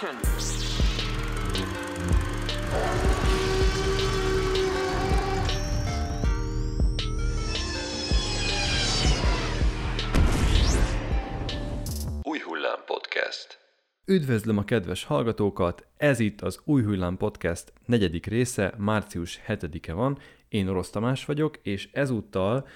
Action! Új Hullám Podcast. Üdvözlöm a kedves hallgatókat! Ez itt az Új Hullám Podcast negyedik része, március 7-e van. Én Orosz Tamás vagyok, és ezúttal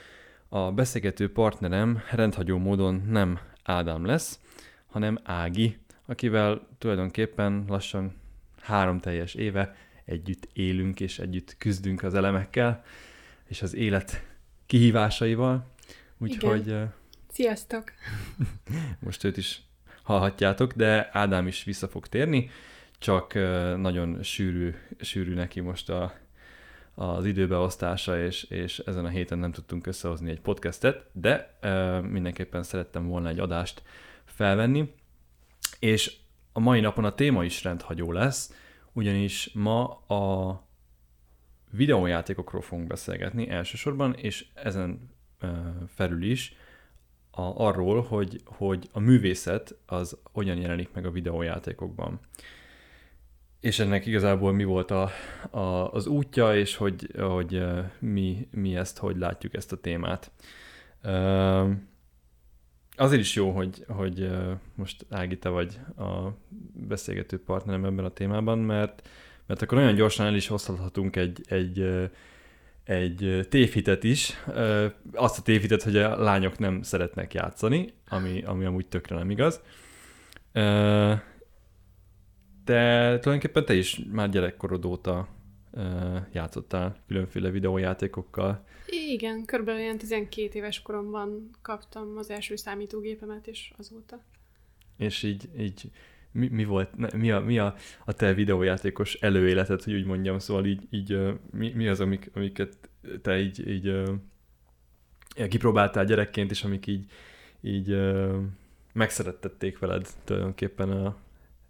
a beszélgető partnerem rendhagyó módon nem Ádám lesz, hanem Ági, akivel tulajdonképpen lassan három teljes éve együtt élünk és együtt küzdünk az elemekkel és az élet kihívásaival. Úgyhogy Sziasztok! most őt is hallhatjátok, de Ádám is vissza fog térni, csak nagyon sűrű, sűrű neki most a, az időbeosztása, és, és ezen a héten nem tudtunk összehozni egy podcastet, de ö, mindenképpen szerettem volna egy adást felvenni, és a mai napon a téma is rendhagyó lesz, ugyanis ma a videójátékokról fogunk beszélgetni elsősorban, és ezen felül is a, arról, hogy, hogy a művészet az hogyan jelenik meg a videójátékokban. És ennek igazából mi volt a, a, az útja, és hogy, hogy mi, mi ezt, hogy látjuk ezt a témát. Ö, Azért is jó, hogy, hogy most Ági, te vagy a beszélgető partnerem ebben a témában, mert, mert akkor olyan gyorsan el is hozhatunk egy, egy, egy tévhitet is. Azt a tévhitet, hogy a lányok nem szeretnek játszani, ami, ami amúgy tökre nem igaz. De tulajdonképpen te is már gyerekkorod óta játszottál különféle videójátékokkal. Igen, körülbelül ilyen 12 éves koromban kaptam az első számítógépemet, és azóta. És így, így mi, mi volt, mi, a, mi a, a te videójátékos előéleted, hogy úgy mondjam, szóval így, így mi, mi az, amik, amiket te így, így kipróbáltál gyerekként, és amik így, így megszerettették veled tulajdonképpen a,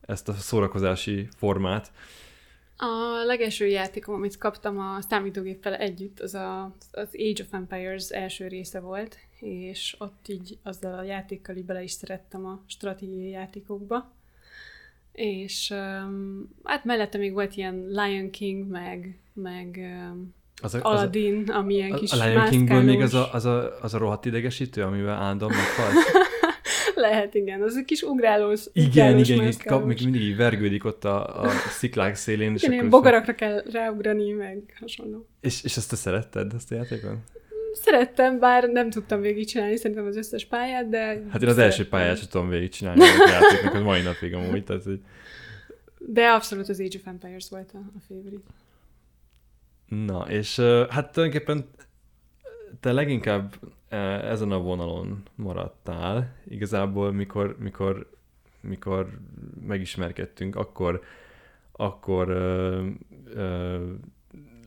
ezt a szórakozási formát. A legelső játékom, amit kaptam a számítógéppel együtt, az a, az Age of Empires első része volt, és ott így azzal a játékkal így bele is szerettem a stratégiai játékokba. És um, hát mellette még volt ilyen Lion King, meg, meg um, Az a, az a, Aladdin, ami ilyen kis a Lion Kingből még az a, az, a, az a rohadt idegesítő, amivel állandóan meghalsz? Lehet, igen. Az egy kis ugrálós. Igen, ugrálós igen, igen, kap, még mindig így vergődik ott a, a sziklák szélén. És, Igen, ilyen akkor bogarakra kell ráugrani, meg hasonló. és, és ezt te szeretted, ezt a játékon? Szerettem, bár nem tudtam végigcsinálni szerintem az összes pályát, de... Hát én az első pályát sem tudom végigcsinálni a játéknak, az mai napig amúgy, tehát hogy... De abszolút az Age of Empires volt a, a favorite. Na, és hát tulajdonképpen te leginkább ezen a vonalon maradtál. Igazából, mikor, mikor, mikor megismerkedtünk, akkor, akkor ö, ö,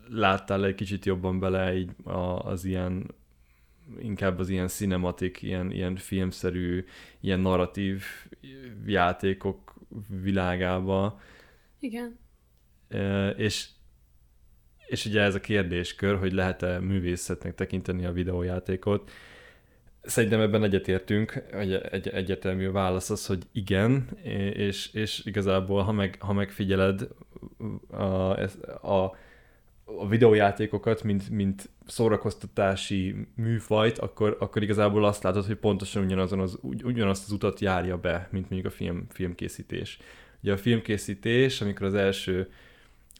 láttál egy kicsit jobban bele így a, az ilyen inkább az ilyen cinematik, ilyen, ilyen filmszerű, ilyen narratív játékok világába. Igen. Ö, és, és ugye ez a kérdéskör, hogy lehet-e művészetnek tekinteni a videójátékot. Szerintem ebben egyetértünk, hogy egy, egyértelmű válasz az, hogy igen, és, és igazából, ha, meg, ha megfigyeled a, a, a videójátékokat, mint, mint szórakoztatási műfajt, akkor, akkor igazából azt látod, hogy pontosan ugyanazon az, ugy- ugyanazt az utat járja be, mint mondjuk a film, filmkészítés. Ugye a filmkészítés, amikor az első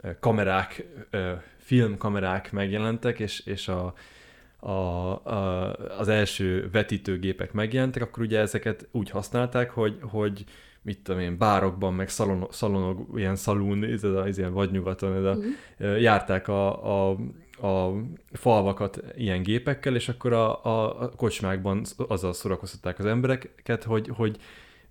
ö, kamerák, ö, filmkamerák megjelentek, és, és a, a, a, az első vetítőgépek megjelentek, akkor ugye ezeket úgy használták, hogy, hogy mit tudom én, bárokban, meg szalonok, szalonok ilyen szalún, ez a, ez ilyen vadnyugaton, ez a, Uh-huh. járták a, a, a falvakat ilyen gépekkel, és akkor a, a, a kocsmákban azzal szórakoztatták az embereket, hogy, hogy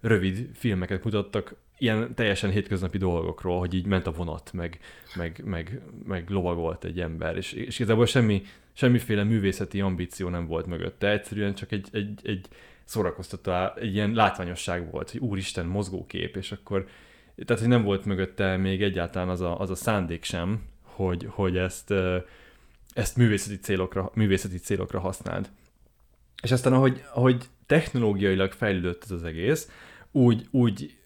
rövid filmeket mutattak ilyen teljesen hétköznapi dolgokról, hogy így ment a vonat, meg, meg, meg, meg lovagolt egy ember, és, és igazából semmi, semmiféle művészeti ambíció nem volt mögötte, egyszerűen csak egy, egy, egy szórakoztató, egy ilyen látványosság volt, hogy úristen, mozgókép, és akkor tehát, hogy nem volt mögötte még egyáltalán az a, az a szándék sem, hogy, hogy ezt, ezt művészeti célokra, művészeti célokra használd. És aztán, ahogy, ahogy technológiailag fejlődött ez az egész, úgy, úgy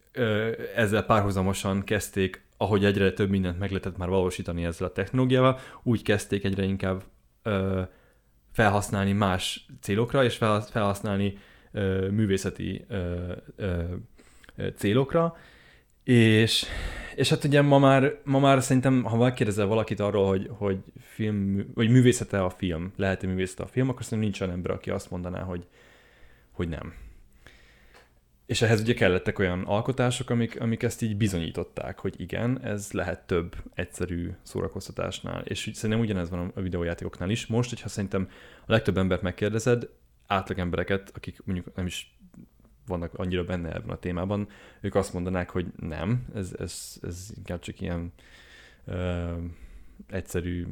ezzel párhuzamosan kezdték, ahogy egyre több mindent meg lehetett már valósítani ezzel a technológiával, úgy kezdték egyre inkább ö, felhasználni más célokra, és felhasználni ö, művészeti ö, ö, célokra, és, és hát ugye ma már, ma már szerintem, ha megkérdezel valakit arról, hogy, hogy film, vagy művészete a film, lehet-e művészete a film, akkor szerintem nincs olyan ember, aki azt mondaná, hogy, hogy nem. És ehhez ugye kellettek olyan alkotások, amik, amik ezt így bizonyították, hogy igen, ez lehet több egyszerű szórakoztatásnál. És szerintem ugyanez van a videójátékoknál is. Most, hogyha szerintem a legtöbb embert megkérdezed, átlag embereket, akik mondjuk nem is vannak annyira benne ebben a témában, ők azt mondanák, hogy nem, ez, ez, ez inkább csak ilyen ö, egyszerű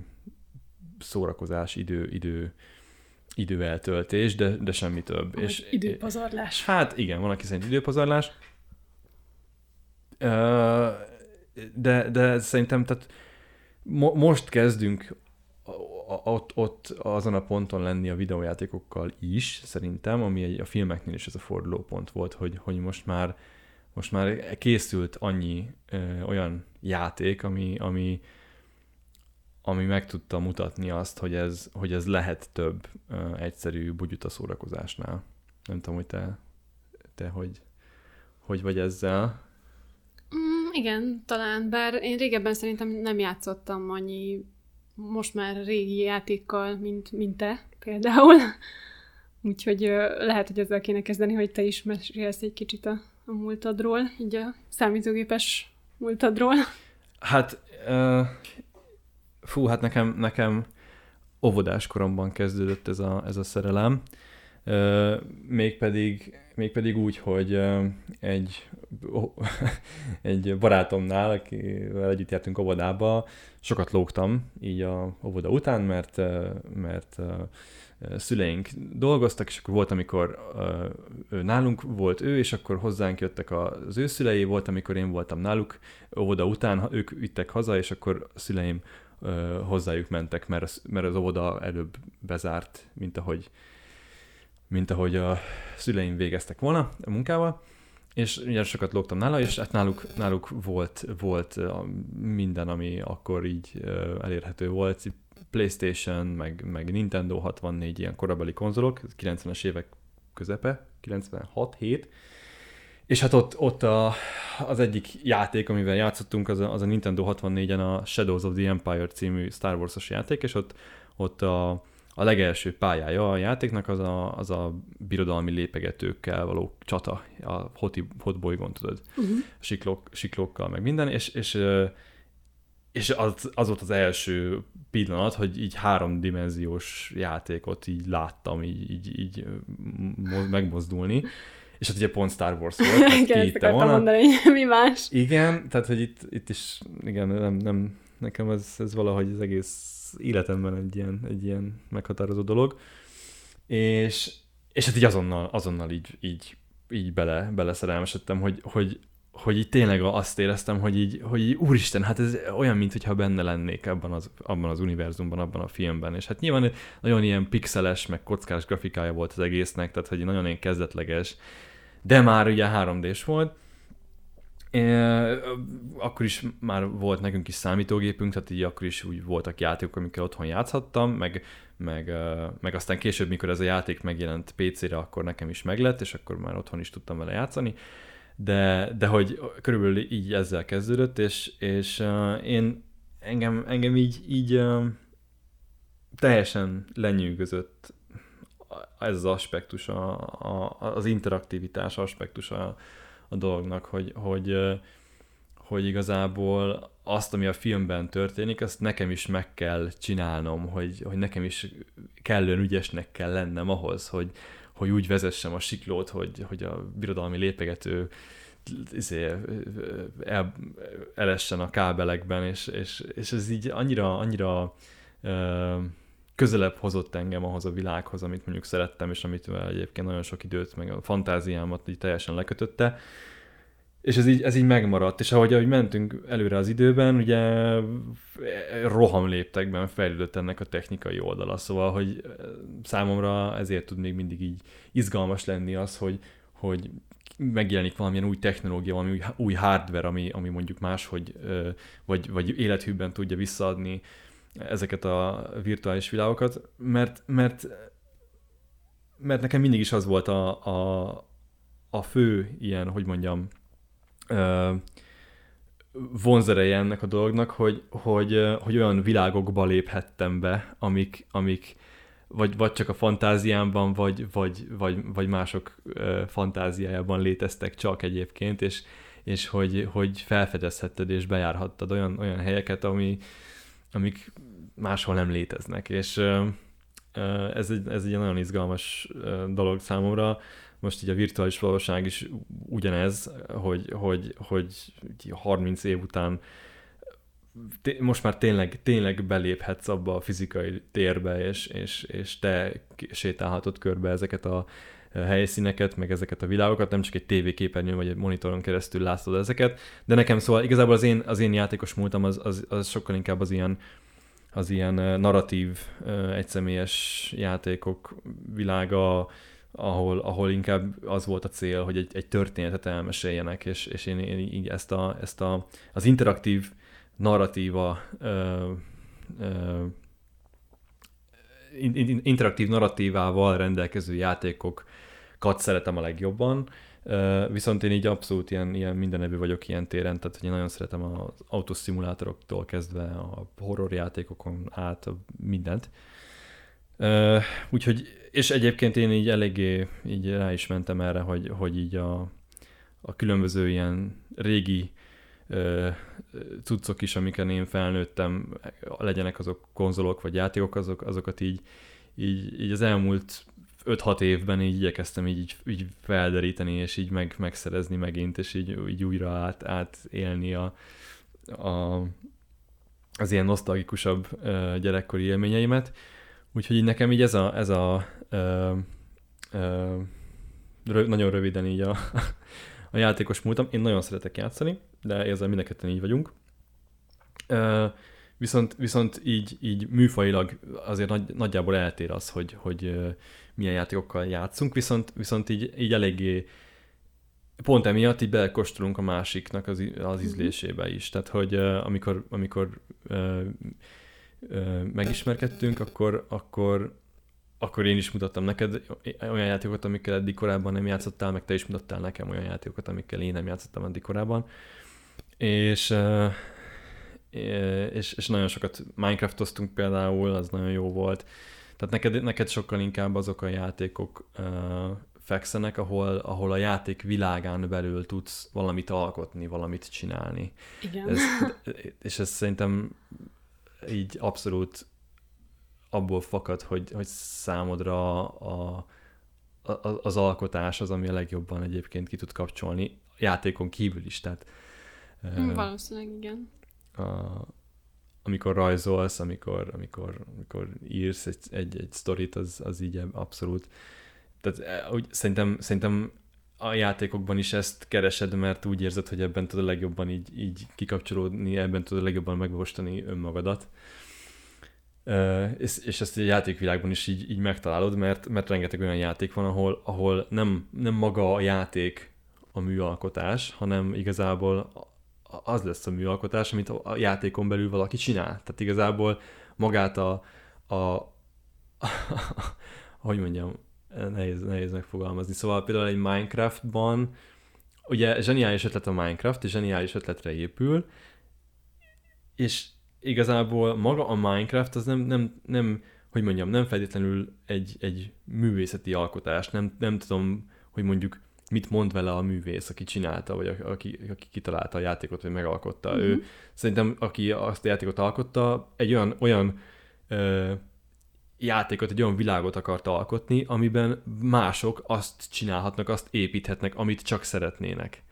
szórakozás, idő, idő, időeltöltés, de, de semmi több. Vagy és időpazarlás. Hát igen, van, aki szerint időpazarlás. De, de szerintem tehát mo- most kezdünk ott, ott azon a ponton lenni a videójátékokkal is, szerintem, ami egy, a filmeknél is ez a fordulópont volt, hogy, hogy most már most már készült annyi ö, olyan játék, ami, ami, ami meg tudta mutatni azt, hogy ez, hogy ez lehet több ö, egyszerű bugyuta szórakozásnál. Nem tudom, hogy te, te hogy, hogy vagy ezzel. Mm, igen, talán, bár én régebben szerintem nem játszottam annyi most már régi játékkal, mint, mint te például. Úgyhogy lehet, hogy ezzel kéne kezdeni, hogy te is mesélsz egy kicsit a, a múltadról, így a számítógépes múltadról. Hát, uh, fú, hát nekem, nekem óvodás koromban kezdődött ez a, ez a szerelem, uh, mégpedig, mégpedig úgy, hogy egy, egy barátomnál, akivel együtt jártunk óvodába, sokat lógtam így a óvoda után, mert, mert szüleink dolgoztak, és akkor volt, amikor ő nálunk volt ő, és akkor hozzánk jöttek az ő szülei, volt, amikor én voltam náluk óvoda után, ők vittek haza, és akkor a szüleim hozzájuk mentek, mert az, mert az óvoda előbb bezárt, mint ahogy, mint ahogy a szüleim végeztek volna a munkával. És ugye sokat lógtam nála, és hát náluk, náluk volt, volt minden, ami akkor így elérhető volt, Playstation, meg, meg Nintendo 64 ilyen korabeli konzolok, 90-es évek közepe, 96-7, és hát ott, ott a, az egyik játék, amivel játszottunk, az a, az a Nintendo 64-en a Shadows of the Empire című Star Wars-os játék, és ott, ott a, a legelső pályája a játéknak az a, az a birodalmi lépegetőkkel való csata, a hoti, hot bolygón, tudod, uh-huh. siklók, siklókkal, meg minden, és, és, és az, az volt az első pillanat, hogy így háromdimenziós játékot így láttam, így, így, így megmozdulni, és hát ugye pont Star Wars volt. igen, ezt akartam mondani, mi más. Igen, tehát hogy itt, itt is, igen, nem, nem, nekem ez, ez valahogy az egész életemben egy ilyen, egy ilyen meghatározó dolog. És, és hát így azonnal, azonnal így, így, így bele, beleszerelmesedtem, hogy, hogy, hogy így tényleg azt éreztem, hogy így, hogy így úristen, hát ez olyan, mintha benne lennék abban az, abban az univerzumban, abban a filmben. És hát nyilván nagyon ilyen pixeles, meg kockás grafikája volt az egésznek, tehát hogy nagyon ilyen kezdetleges, de már ugye 3D-s volt, akkor is már volt nekünk is számítógépünk, tehát így akkor is úgy voltak játékok, amikkel otthon játszhattam, meg, meg, meg aztán később, mikor ez a játék megjelent PC-re, akkor nekem is meglett, és akkor már otthon is tudtam vele játszani. De, de hogy körülbelül így ezzel kezdődött, és, és én engem, engem így, így teljesen lenyűgözött ez az aspektus, a, a, az interaktivitás aspektus a, a dolognak, hogy, hogy, hogy igazából azt, ami a filmben történik, azt nekem is meg kell csinálnom, hogy, hogy nekem is kellően ügyesnek kell lennem ahhoz, hogy, hogy úgy vezessem a siklót, hogy, hogy a birodalmi lépegető izé, el, elessen a kábelekben, és, és, és ez így annyira, annyira közelebb hozott engem ahhoz a világhoz, amit mondjuk szerettem, és amit egyébként nagyon sok időt, meg a fantáziámat így teljesen lekötötte. És ez így, ez így megmaradt, és ahogy, ahogy mentünk előre az időben, ugye rohamléptekben fejlődött ennek a technikai oldala, szóval, hogy számomra ezért tud még mindig így izgalmas lenni az, hogy, hogy megjelenik valamilyen új technológia, valami új, új hardware, ami, ami mondjuk máshogy, vagy, vagy élethűbben tudja visszaadni ezeket a virtuális világokat, mert, mert, mert nekem mindig is az volt a, a, a fő ilyen, hogy mondjam, vonzereje ennek a dolognak, hogy, hogy, hogy olyan világokba léphettem be, amik, amik vagy, vagy csak a fantáziámban, vagy, vagy, vagy, vagy mások fantáziájában léteztek csak egyébként, és, és hogy, hogy felfedezhetted és bejárhattad olyan, olyan helyeket, ami, amik máshol nem léteznek, és ez egy, ez egy nagyon izgalmas dolog számomra. Most így a virtuális valóság is ugyanez, hogy, hogy, hogy 30 év után most már tényleg, tényleg beléphetsz abba a fizikai térbe, és, és, és te sétálhatod körbe ezeket a helyszíneket, meg ezeket a világokat, nem csak egy tévéképernyőn vagy egy monitoron keresztül látod ezeket, de nekem szóval igazából az én, az én játékos múltam az, az, az sokkal inkább az ilyen, az ilyen narratív, egyszemélyes játékok világa, ahol, ahol inkább az volt a cél, hogy egy, egy történetet elmeséljenek, és, és én, én így ezt, a, ezt a, az interaktív narratíva ö, ö, interaktív narratívával rendelkező játékokat szeretem a legjobban, viszont én így abszolút ilyen, ilyen mindenevű vagyok ilyen téren, tehát én nagyon szeretem az autoszimulátoroktól kezdve a horror játékokon át mindent. Úgyhogy, és egyébként én így eléggé így rá is mentem erre, hogy, hogy így a, a különböző ilyen régi cuccok is, amiken én felnőttem, legyenek azok konzolok vagy játékok, azok, azokat így, így, így az elmúlt 5-6 évben így igyekeztem így, így felderíteni, és így meg, megszerezni megint, és így, így újra át, átélni a, a, az ilyen nosztalgikusabb gyerekkori élményeimet. Úgyhogy így nekem így ez a, ez a uh, uh, rö, nagyon röviden így a, a játékos múltam. Én nagyon szeretek játszani, de ezzel mindenketten így vagyunk. Uh, viszont, viszont így, így műfajilag azért nagy, nagyjából eltér az, hogy, hogy milyen játékokkal játszunk, viszont, viszont így, így eléggé pont emiatt így belekostolunk a másiknak az, az mhm. ízlésébe is. Tehát, hogy uh, amikor, amikor uh, uh, megismerkedtünk, akkor, akkor akkor én is mutattam neked olyan játékokat, amikkel eddig korábban nem játszottál, meg te is mutattál nekem olyan játékokat, amikkel én nem játszottam eddig korábban. És, és, és nagyon sokat Minecraftoztunk például, az nagyon jó volt. Tehát neked, neked sokkal inkább azok a játékok uh, fekszenek, ahol, ahol a játék világán belül tudsz valamit alkotni, valamit csinálni. Igen. Ez, és ez szerintem így abszolút abból fakad, hogy, hogy számodra a, a, az alkotás az, ami a legjobban egyébként ki tud kapcsolni, játékon kívül is, tehát Valószínűleg igen. A, amikor rajzolsz, amikor, amikor, amikor írsz egy, egy, egy sztorit, az, az így abszolút. Tehát úgy, szerintem, szerintem a játékokban is ezt keresed, mert úgy érzed, hogy ebben tudod legjobban így, így kikapcsolódni, ebben tudod legjobban megvalósítani önmagadat. És, és ezt a játékvilágban is így, így megtalálod, mert, mert rengeteg olyan játék van, ahol, ahol nem, nem maga a játék a műalkotás, hanem igazából az lesz a műalkotás, amit a játékon belül valaki csinál. Tehát igazából magát a, a, a, hogy mondjam, nehéz, nehéz megfogalmazni. Szóval például egy Minecraftban, ugye zseniális ötlet a Minecraft, és zseniális ötletre épül, és igazából maga a Minecraft az nem, nem, nem hogy mondjam, nem feltétlenül egy, egy művészeti alkotás, nem, nem tudom, hogy mondjuk mit mond vele a művész, aki csinálta, vagy aki, aki kitalálta a játékot, vagy megalkotta. Uh-huh. Ő mhm. szerintem, aki azt a játékot alkotta, egy olyan, olyan ö, játékot, egy olyan világot akart alkotni, amiben mások azt csinálhatnak, azt építhetnek, amit csak szeretnének.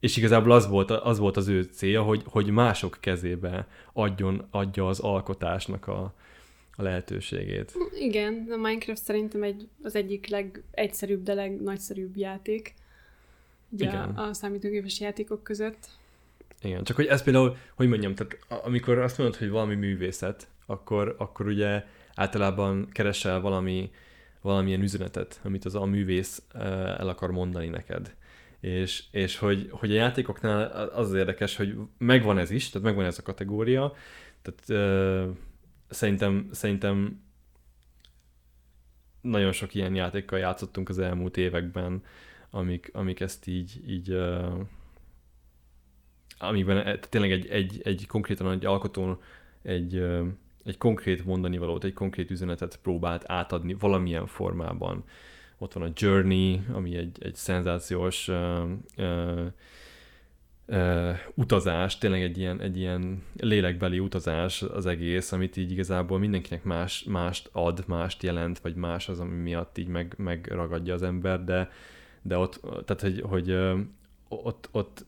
És igazából az volt, az volt az ő célja, hogy, hogy mások kezébe adjon, adja az alkotásnak a, a lehetőségét. Igen, a Minecraft szerintem egy, az egyik legegyszerűbb, de legnagyszerűbb játék ugye Igen. a számítógépes játékok között. Igen, csak hogy ez például, hogy mondjam, tehát amikor azt mondod, hogy valami művészet, akkor, akkor ugye általában keresel valami, valamilyen üzenetet, amit az a művész el akar mondani neked. És, és hogy, hogy a játékoknál az az érdekes, hogy megvan ez is, tehát megvan ez a kategória, tehát szerintem, szerintem nagyon sok ilyen játékkal játszottunk az elmúlt években, amik, amik ezt így, így uh, amikben e, tényleg egy, egy, egy konkrétan egy alkotó egy, uh, egy konkrét mondani valót, egy konkrét üzenetet próbált átadni valamilyen formában. Ott van a Journey, ami egy, egy szenzációs uh, uh, uh, utazás, tényleg egy ilyen, egy ilyen lélekbeli utazás az egész, amit így igazából mindenkinek más, mást ad, mást jelent, vagy más az, ami miatt így meg, megragadja az ember, de, de ott, tehát hogy, hogy ott, ott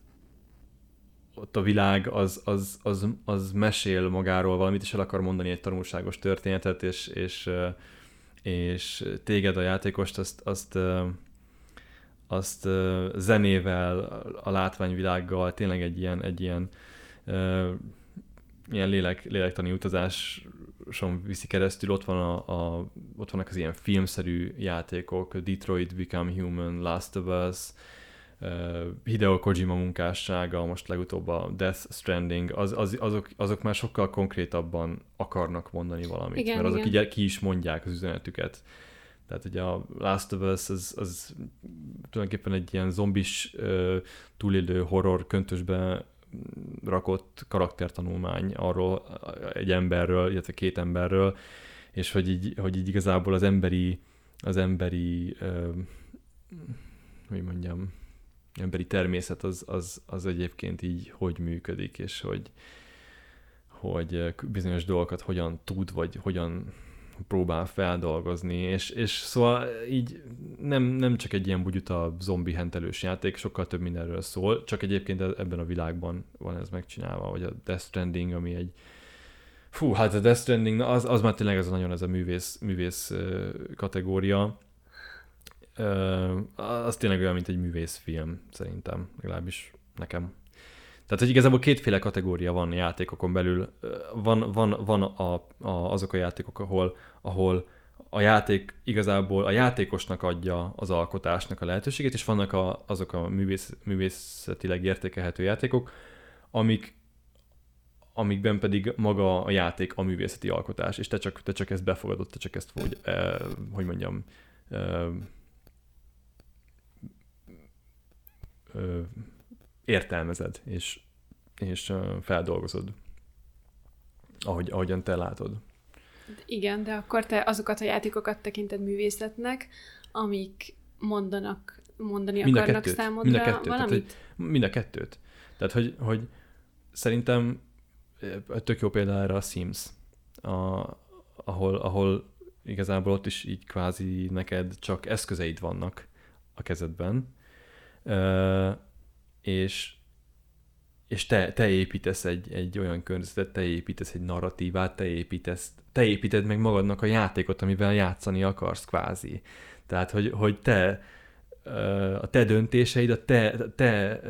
ott a világ az, az, az, az mesél magáról valamit, és el akar mondani egy tanulságos történetet, és, és, és téged a játékost azt, azt, azt zenével, a látványvilággal, tényleg egy ilyen, egy ilyen, ilyen lélek, lélektani utazáson viszi keresztül. Ott, van a, a, ott vannak az ilyen filmszerű játékok, Detroit Become Human, Last of Us, Hideo Kojima munkássága, most legutóbb a Death Stranding, az, az, azok, azok már sokkal konkrétabban akarnak mondani valamit, igen, mert azok igen. így ki is mondják az üzenetüket. Tehát ugye a Last of Us az, az tulajdonképpen egy ilyen zombis túlélő horror köntösbe rakott karaktertanulmány arról egy emberről, illetve két emberről, és hogy így, hogy így igazából az emberi, az emberi, uh, hogy mondjam, emberi természet az, az, az egyébként így hogy működik, és hogy, hogy bizonyos dolgokat hogyan tud, vagy hogyan próbál feldolgozni, és, és szóval így nem, nem csak egy ilyen bugyuta zombi hentelős játék, sokkal több mindenről szól, csak egyébként e- ebben a világban van ez megcsinálva, vagy a Death Stranding, ami egy fú, hát a Death Stranding, az, az már tényleg ez nagyon ez a művész, művész kategória, az tényleg olyan, mint egy művészfilm, szerintem, legalábbis nekem. Tehát, hogy igazából kétféle kategória van játékokon belül. Van, van, van a, a, azok a játékok, ahol, ahol a játék igazából a játékosnak adja az alkotásnak a lehetőségét, és vannak a, azok a művész, művészetileg értékelhető játékok, amik, amikben pedig maga a játék a művészeti alkotás, és te csak, te csak ezt befogadod, te csak ezt, hogy, eh, hogy mondjam, eh, értelmezed, és, és feldolgozod, ahogy, ahogyan te látod. Igen, de akkor te azokat a játékokat tekinted művészetnek, amik mondanak, mondani mind akarnak kettőt, számodra mind a kettőt, valamit? Tehát, mind a kettőt. Tehát, hogy, hogy szerintem tök jó példa erre a Sims, a, ahol, ahol igazából ott is így kvázi neked csak eszközeid vannak a kezedben, és és te, te építesz egy, egy olyan környezetet, te építesz egy narratívát, te építesz, te építed meg magadnak a játékot, amivel játszani akarsz kvázi. Tehát, hogy, hogy te a te döntéseid, a te, te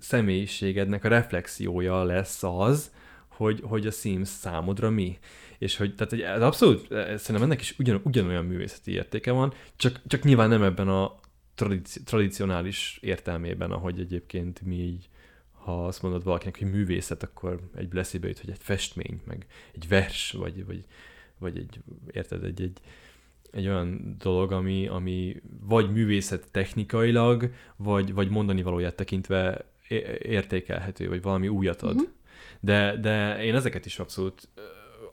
személyiségednek a reflexiója lesz az, hogy, hogy a Sims számodra mi. És hogy, tehát ez abszolút, szerintem ennek is ugyan, ugyanolyan művészeti értéke van, csak, csak nyilván nem ebben a, tradici- tradicionális értelmében, ahogy egyébként mi így, ha azt mondod valakinek, hogy művészet, akkor egy leszébe jut, hogy egy festmény, meg egy vers, vagy, vagy, vagy egy, érted, egy, egy, egy olyan dolog, ami, ami vagy művészet technikailag, vagy, vagy mondani valóját tekintve értékelhető, vagy valami újat ad. Uh-huh. De, de én ezeket is abszolút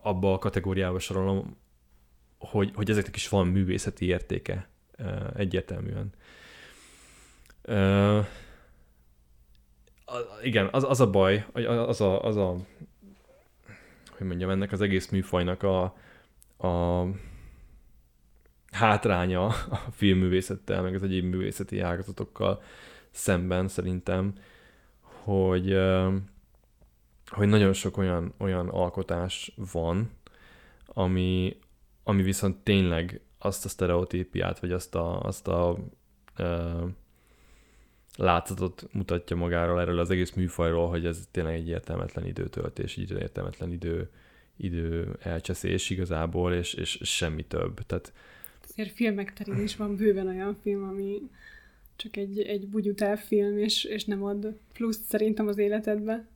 abba a kategóriába sorolom, hogy, hogy ezeknek is van művészeti értéke egyértelműen. Igen, az, az a baj, az a, az a, hogy mondjam, ennek az egész műfajnak a, a hátránya a filmművészettel, meg az egyéb művészeti ágazatokkal szemben szerintem, hogy, hogy nagyon sok olyan, olyan alkotás van, ami, ami viszont tényleg azt a sztereotípiát, vagy azt a, azt a látszatot mutatja magáról erről az egész műfajról, hogy ez tényleg egy értelmetlen időtöltés, egy értelmetlen idő, idő elcseszés igazából, és, és semmi több. Tehát, Azért filmek terén is van bőven olyan film, ami csak egy, egy bugyutál film, és, és nem ad pluszt szerintem az életedbe.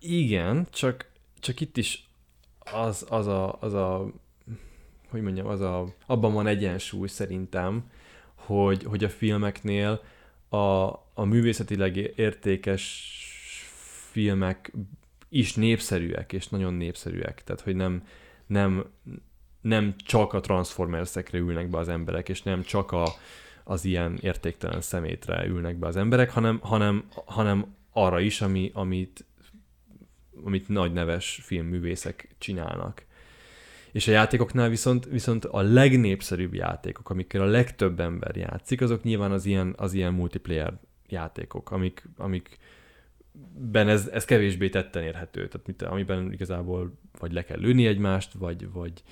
Igen, csak, csak itt is az, az, a, az a, hogy mondjam, az a, abban van egyensúly szerintem, hogy, hogy a filmeknél a, a művészetileg értékes filmek is népszerűek, és nagyon népszerűek. Tehát, hogy nem, nem, nem csak a Transformersekre ülnek be az emberek, és nem csak a, az ilyen értéktelen szemétre ülnek be az emberek, hanem, hanem, hanem arra is, ami, amit, amit nagy neves filmművészek csinálnak. És a játékoknál viszont, viszont a legnépszerűbb játékok, amikkel a legtöbb ember játszik, azok nyilván az ilyen, az ilyen multiplayer játékok, amik, amik ben ez, ez kevésbé tetten érhető, tehát mit, amiben igazából vagy le kell lőni egymást, vagy, vagy,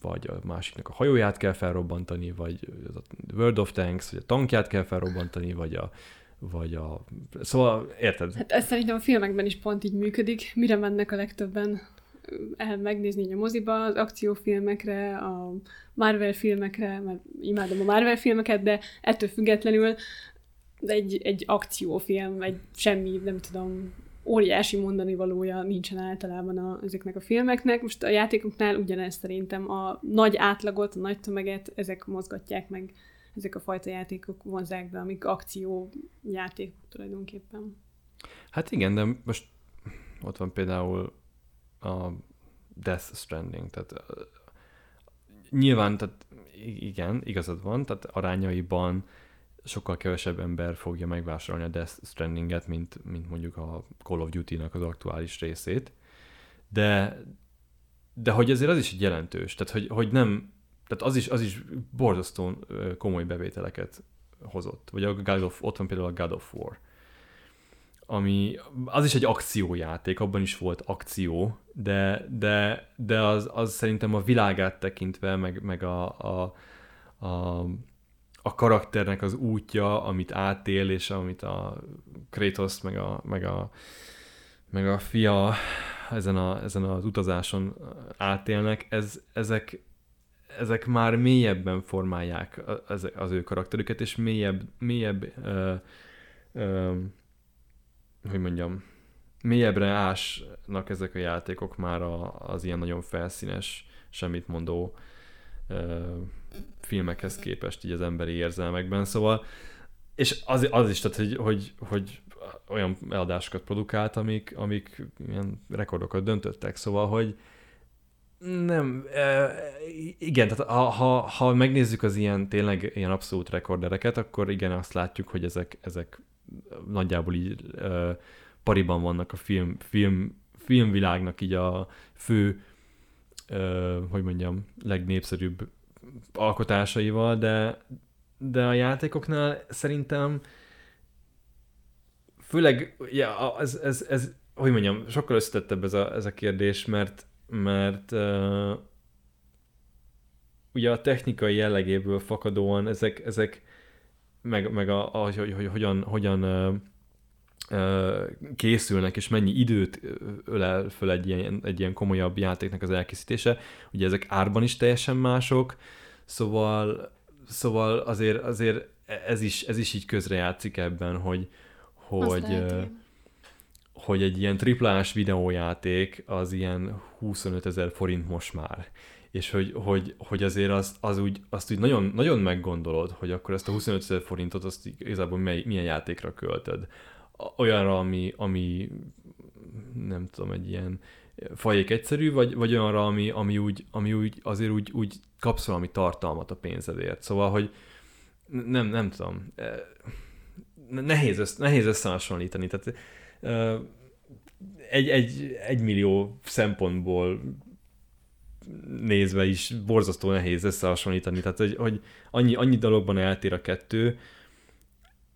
vagy a másiknak a hajóját kell felrobbantani, vagy a World of Tanks, vagy a tankját kell felrobbantani, vagy a, vagy a... Szóval, érted? Hát ez szerintem a filmekben is pont így működik. Mire mennek a legtöbben el megnézni a moziba, az akciófilmekre, a Marvel filmekre, mert imádom a Marvel filmeket, de ettől függetlenül egy, egy akciófilm, egy semmi, nem tudom, óriási mondani valója nincsen általában a, ezeknek a filmeknek. Most a játékoknál ugyanezt szerintem a nagy átlagot, a nagy tömeget, ezek mozgatják meg, ezek a fajta játékok vonzák be, amik akció játékok tulajdonképpen. Hát igen, de most ott van például a Death Stranding, tehát nyilván, tehát igen, igazad van, tehát arányaiban sokkal kevesebb ember fogja megvásárolni a Death Stranding-et, mint, mint mondjuk a Call of Duty-nak az aktuális részét. De, de hogy ezért az is egy jelentős, tehát hogy, hogy nem, tehát az is, az is borzasztó komoly bevételeket hozott. Vagy a God of, ott van például a God of War, ami az is egy akciójáték, abban is volt akció, de, de, de az, az szerintem a világát tekintve, meg, meg a, a, a a karakternek az útja, amit átél, és amit a Kratos meg a, meg a, meg a fia ezen, a, ezen az utazáson átélnek, ez, ezek, ezek már mélyebben formálják az, az ő karakterüket, és mélyebb, mélyebb ö, ö, hogy mondjam, mélyebbre ásnak ezek a játékok már a, az ilyen nagyon felszínes, semmit mondó filmekhez képest így az emberi érzelmekben, szóval és az, az is, tehát, hogy, hogy, hogy olyan eladásokat produkált, amik, amik ilyen rekordokat döntöttek, szóval, hogy nem, igen, tehát ha, ha, ha megnézzük az ilyen tényleg ilyen abszolút rekordereket, akkor igen, azt látjuk, hogy ezek, ezek nagyjából így e, pariban vannak a film, film, filmvilágnak így a fő, e, hogy mondjam, legnépszerűbb alkotásaival, de, de a játékoknál szerintem főleg, ja, ez, ez, ez, hogy mondjam, sokkal összetettebb ez a, ez a kérdés, mert, mert uh, ugye a technikai jellegéből fakadóan ezek, ezek meg, meg a, a, hogy, hogy hogyan, hogyan uh, készülnek, és mennyi időt ölel föl egy ilyen, egy ilyen komolyabb játéknak az elkészítése. Ugye ezek árban is teljesen mások, szóval, szóval azért, azért ez, is, ez is így közrejátszik ebben, hogy, hogy, hogy egy ilyen triplás videójáték az ilyen 25 ezer forint most már. És hogy, hogy, hogy azért az, az úgy, azt úgy nagyon, nagyon meggondolod, hogy akkor ezt a 25 ezer forintot azt igazából mely, milyen játékra költöd olyanra, ami, ami nem tudom, egy ilyen fajék egyszerű, vagy, vagy olyanra, ami, ami, úgy, ami úgy, azért úgy, úgy kapsz valami tartalmat a pénzedért. Szóval, hogy nem, nem tudom, e, nehéz, össze, nehéz összehasonlítani. Tehát egy, egy, egy millió szempontból nézve is borzasztó nehéz összehasonlítani. Tehát, hogy, hogy annyi, annyi dologban eltér a kettő.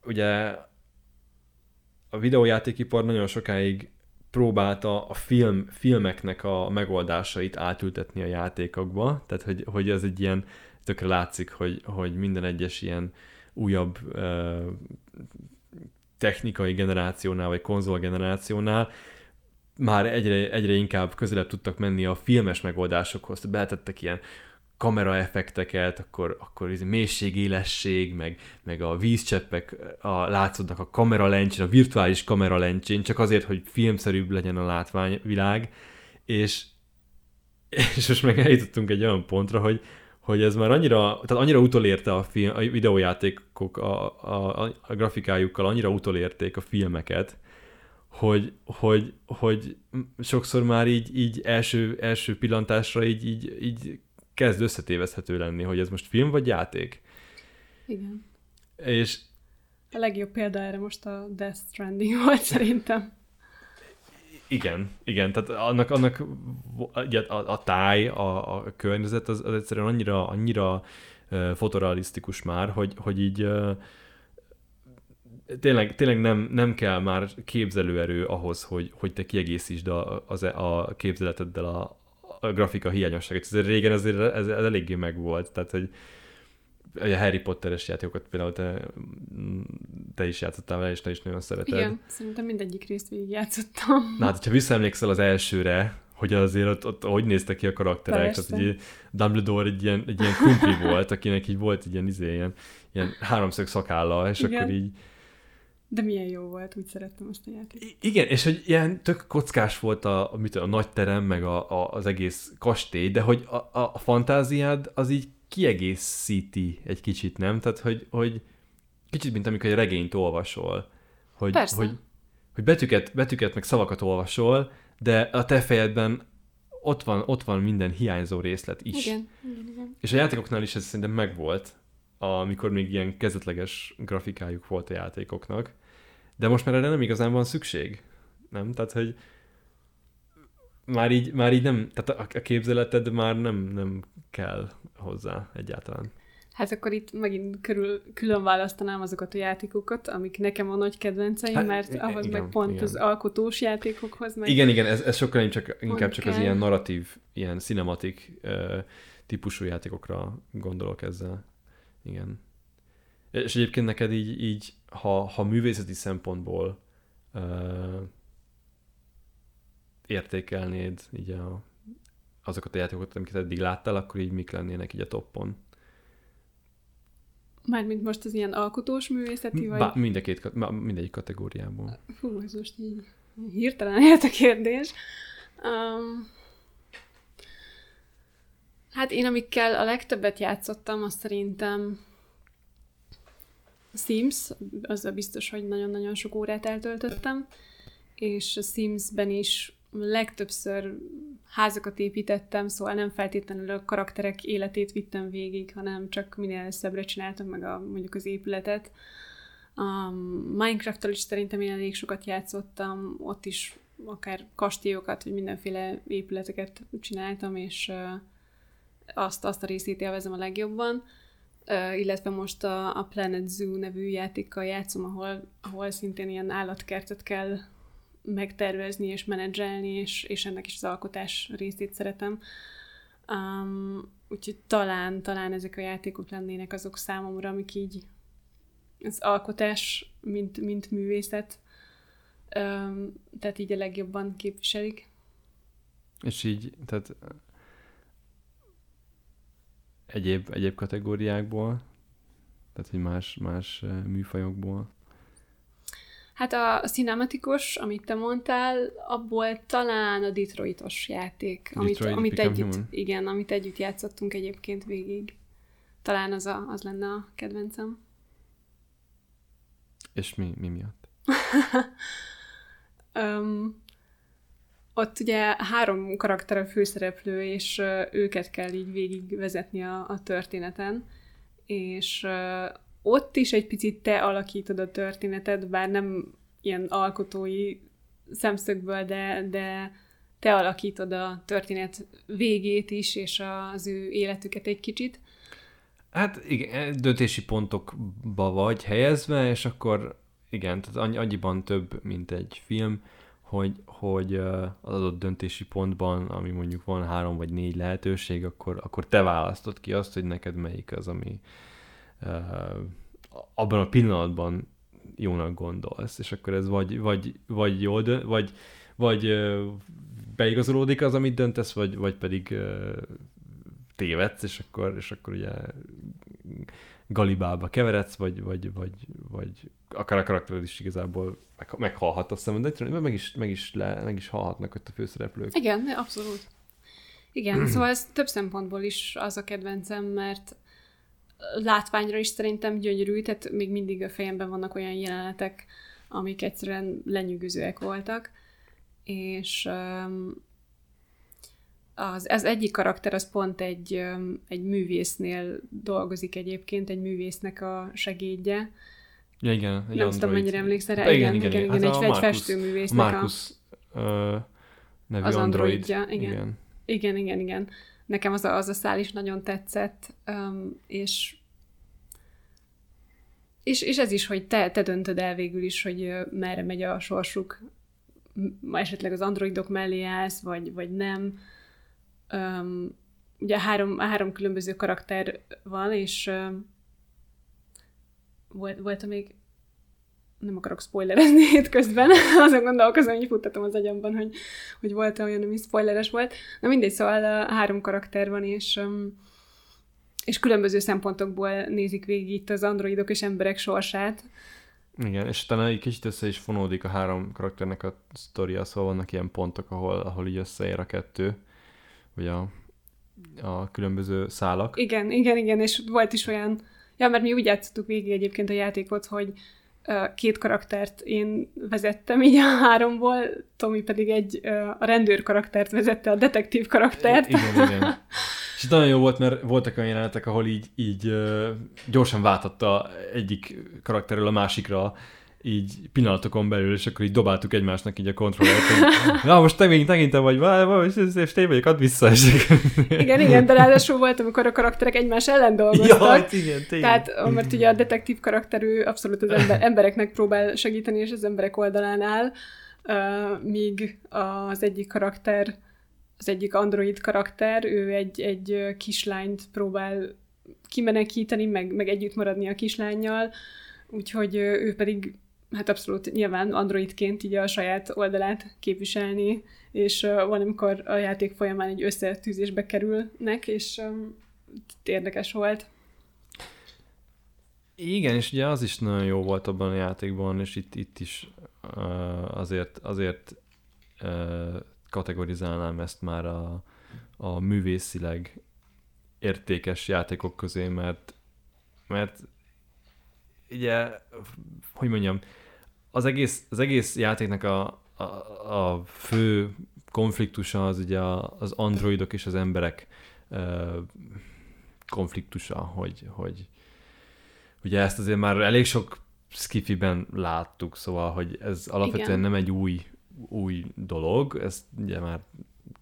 Ugye a videójátékipar nagyon sokáig próbálta a film, filmeknek a megoldásait átültetni a játékokba, tehát hogy, hogy ez egy ilyen, tökre látszik, hogy, hogy minden egyes ilyen újabb uh, technikai generációnál, vagy konzol generációnál már egyre, egyre inkább közelebb tudtak menni a filmes megoldásokhoz, tehát beletettek ilyen kameraeffekteket, akkor, akkor ez mélységélesség, meg, meg a vízcseppek a, látszódnak a kameralencsén, a virtuális kameralencsén, csak azért, hogy filmszerűbb legyen a látványvilág, és, és most meg eljutottunk egy olyan pontra, hogy, hogy ez már annyira, tehát annyira utolérte a, film, a videójátékok a, a, a grafikájukkal, annyira utolérték a filmeket, hogy, hogy, hogy sokszor már így, így első, első pillantásra így, így, így kezd összetévezhető lenni, hogy ez most film vagy játék. Igen. És A legjobb példa erre most a Death Stranding volt szerintem. igen, igen, tehát annak, annak ugye, a, a táj, a, a környezet az, az egyszerűen annyira, annyira uh, fotorealisztikus már, hogy, hogy így uh, tényleg, tényleg nem, nem kell már képzelőerő ahhoz, hogy, hogy te kiegészítsd a, az, a képzeleteddel a, a grafika hiányosságát. Ez régen ezért ez, ez eléggé megvolt, tehát hogy a Harry Potteres játékokat például te, te is játszottál vele, és te is nagyon szereted. Igen, szerintem mindegyik részt végigjátszottam. Na hát, ha visszaemlékszel az elsőre, hogy azért ott, ott hogy néztek ki a karakterek, Persze. tehát ugye Dumbledore egy ilyen, egy ilyen krumpli volt, akinek így volt egy ilyen, izé, ilyen, ilyen háromszög szakálla, és Igen. akkor így De milyen jó volt, úgy szerettem azt a játékot. I- Igen, és hogy ilyen tök kockás volt a, a, mit, a nagy terem, meg a, a, az egész kastély, de hogy a, a, a fantáziád az így kiegészíti egy kicsit, nem? Tehát, hogy, hogy kicsit, mint amikor egy regényt olvasol. Hogy, Persze. hogy, hogy betűket, betűket, meg szavakat olvasol, de a te fejedben ott van, ott van minden hiányzó részlet is. Igen, igen, igen. És a játékoknál is ez szerintem megvolt, amikor még ilyen kezdetleges grafikájuk volt a játékoknak, de most már erre nem igazán van szükség. Nem? Tehát, hogy már így, már így nem, tehát a- képzeleted már nem, nem kell hozzá egyáltalán. Hát akkor itt megint körül, külön választanám azokat a játékokat, amik nekem a nagy kedvenceim, Hát, mert ahhoz igen, meg pont igen. az alkotós játékokhoz meg... Igen, igen, ez, ez sokkal csak, inkább csak az kell. ilyen narratív, ilyen cinematik uh, típusú játékokra gondolok ezzel. Igen. És egyébként neked így, így ha, ha művészeti szempontból uh, értékelnéd így a, azokat a játékokat, amiket eddig láttál, akkor így mik lennének így a toppon? Mármint most az ilyen alkotós művészeti, vagy... Bá, mind a két, mindegyik kategóriából. Fú, ez most így hirtelen jött a kérdés. Um, hát én, amikkel a legtöbbet játszottam, azt szerintem Sims, azzal biztos, hogy nagyon-nagyon sok órát eltöltöttem, és a Sims-ben is legtöbbször házakat építettem, szóval nem feltétlenül a karakterek életét vittem végig, hanem csak minél szebbre csináltam meg a, mondjuk az épületet. A Minecraft-tal is szerintem én elég sokat játszottam, ott is akár kastélyokat, vagy mindenféle épületeket csináltam, és azt, azt a részét élvezem a legjobban. Illetve most a, a Planet Zoo nevű játékkal játszom, ahol, ahol szintén ilyen állatkertet kell megtervezni és menedzselni, és, és ennek is az alkotás részét szeretem. Um, úgyhogy talán, talán ezek a játékok lennének azok számomra, amik így az alkotás, mint, mint művészet, um, tehát így a legjobban képviselik. És így, tehát egyéb, egyéb kategóriákból, tehát hogy más, más műfajokból. Hát a, a cinematikus, amit te mondtál, abból talán a Detroitos játék, amit, Detroit amit Become együtt, Human. igen, amit együtt játszottunk egyébként végig. Talán az, a, az lenne a kedvencem. És mi, mi miatt? Um, ott ugye három karakter a főszereplő, és őket kell így végigvezetni a, a történeten, és ott is egy picit te alakítod a történetet, bár nem ilyen alkotói szemszögből, de, de te alakítod a történet végét is, és az ő életüket egy kicsit. Hát igen, döntési pontokba vagy helyezve, és akkor igen, tehát annyi, annyiban több, mint egy film, hogy, hogy az adott döntési pontban, ami mondjuk van három vagy négy lehetőség, akkor, akkor te választod ki azt, hogy neked melyik az, ami ö, abban a pillanatban jónak gondolsz, és akkor ez vagy, vagy, vagy dönt, vagy, vagy ö, beigazolódik az, amit döntesz, vagy, vagy pedig ö, tévedsz, és akkor, és akkor ugye galibába keveredsz, vagy, vagy, vagy, vagy akár a karaktered is igazából meg, meghalhat a szemed, de meg is, meg, is le, meg is halhatnak ott a főszereplők. Igen, abszolút. Igen, szóval ez több szempontból is az a kedvencem, mert látványra is szerintem gyönyörű, tehát még mindig a fejemben vannak olyan jelenetek, amik egyszerűen lenyűgözőek voltak, és az, az egyik karakter az pont egy, egy művésznél dolgozik egyébként, egy művésznek a segédje. Ja, igen, egy Nem tudom, mennyire emlékszel rá. Igen, igen, igen, igen, igen hát egy, egy festőművésznek Marcus, a... Uh, nevű az androidja. androidja. Igen. igen. Igen, igen, igen. Nekem az a, az a szál is nagyon tetszett, um, és és, és ez is, hogy te, te döntöd el végül is, hogy merre megy a sorsuk, esetleg az androidok mellé állsz, vagy, vagy nem. Um, ugye három, három különböző karakter van, és um, volt, volt még nem akarok spoilerezni itt közben, azon gondolkozom, hogy futtatom az agyamban, hogy, hogy volt olyan, ami spoileres volt. Na mindegy, szóval három karakter van, és és különböző szempontokból nézik végig itt az androidok és emberek sorsát. Igen, és talán egy kicsit össze is fonódik a három karakternek a sztoria, szóval vannak ilyen pontok, ahol, ahol így összeér a kettő, vagy a, a különböző szálak. Igen, igen, igen, és volt is olyan, ja, mert mi úgy játszottuk végig egyébként a játékot, hogy két karaktert én vezettem így a háromból, Tomi pedig egy a rendőr karaktert vezette, a detektív karaktert. Igen, igen. És nagyon jó volt, mert voltak olyan jelenetek, ahol így, így uh, gyorsan váltotta egyik karakterről a másikra, így pillanatokon belül, és akkor így dobáltuk egymásnak így a kontrollert. Na, most te megint, megint te vagy, és te vagyok, add vissza. És... igen, igen, de ráadásul volt, amikor a karakterek egymás ellen dolgoztak. Ja, hát igen, tényleg. Tehát, mert ugye a detektív karakterű abszolút az ember, embereknek próbál segíteni, és az emberek oldalán áll, uh, míg az egyik karakter az egyik android karakter, ő egy, egy kislányt próbál kimenekíteni, meg, meg együtt maradni a kislányjal, úgyhogy ő pedig hát abszolút nyilván androidként így a saját oldalát képviselni, és van, amikor a játék folyamán egy összetűzésbe kerülnek, és um, érdekes volt. Igen, és ugye az is nagyon jó volt abban a játékban, és itt, itt is uh, azért, azért uh, kategorizálnám ezt már a, a művészileg értékes játékok közé, mert, mert ugye, hogy mondjam, az egész, az egész játéknak a, a, a fő konfliktusa az ugye az androidok és az emberek konfliktusa, hogy, hogy ugye ezt azért már elég sok skifiben láttuk, szóval, hogy ez alapvetően Igen. nem egy új új dolog, ezt ugye már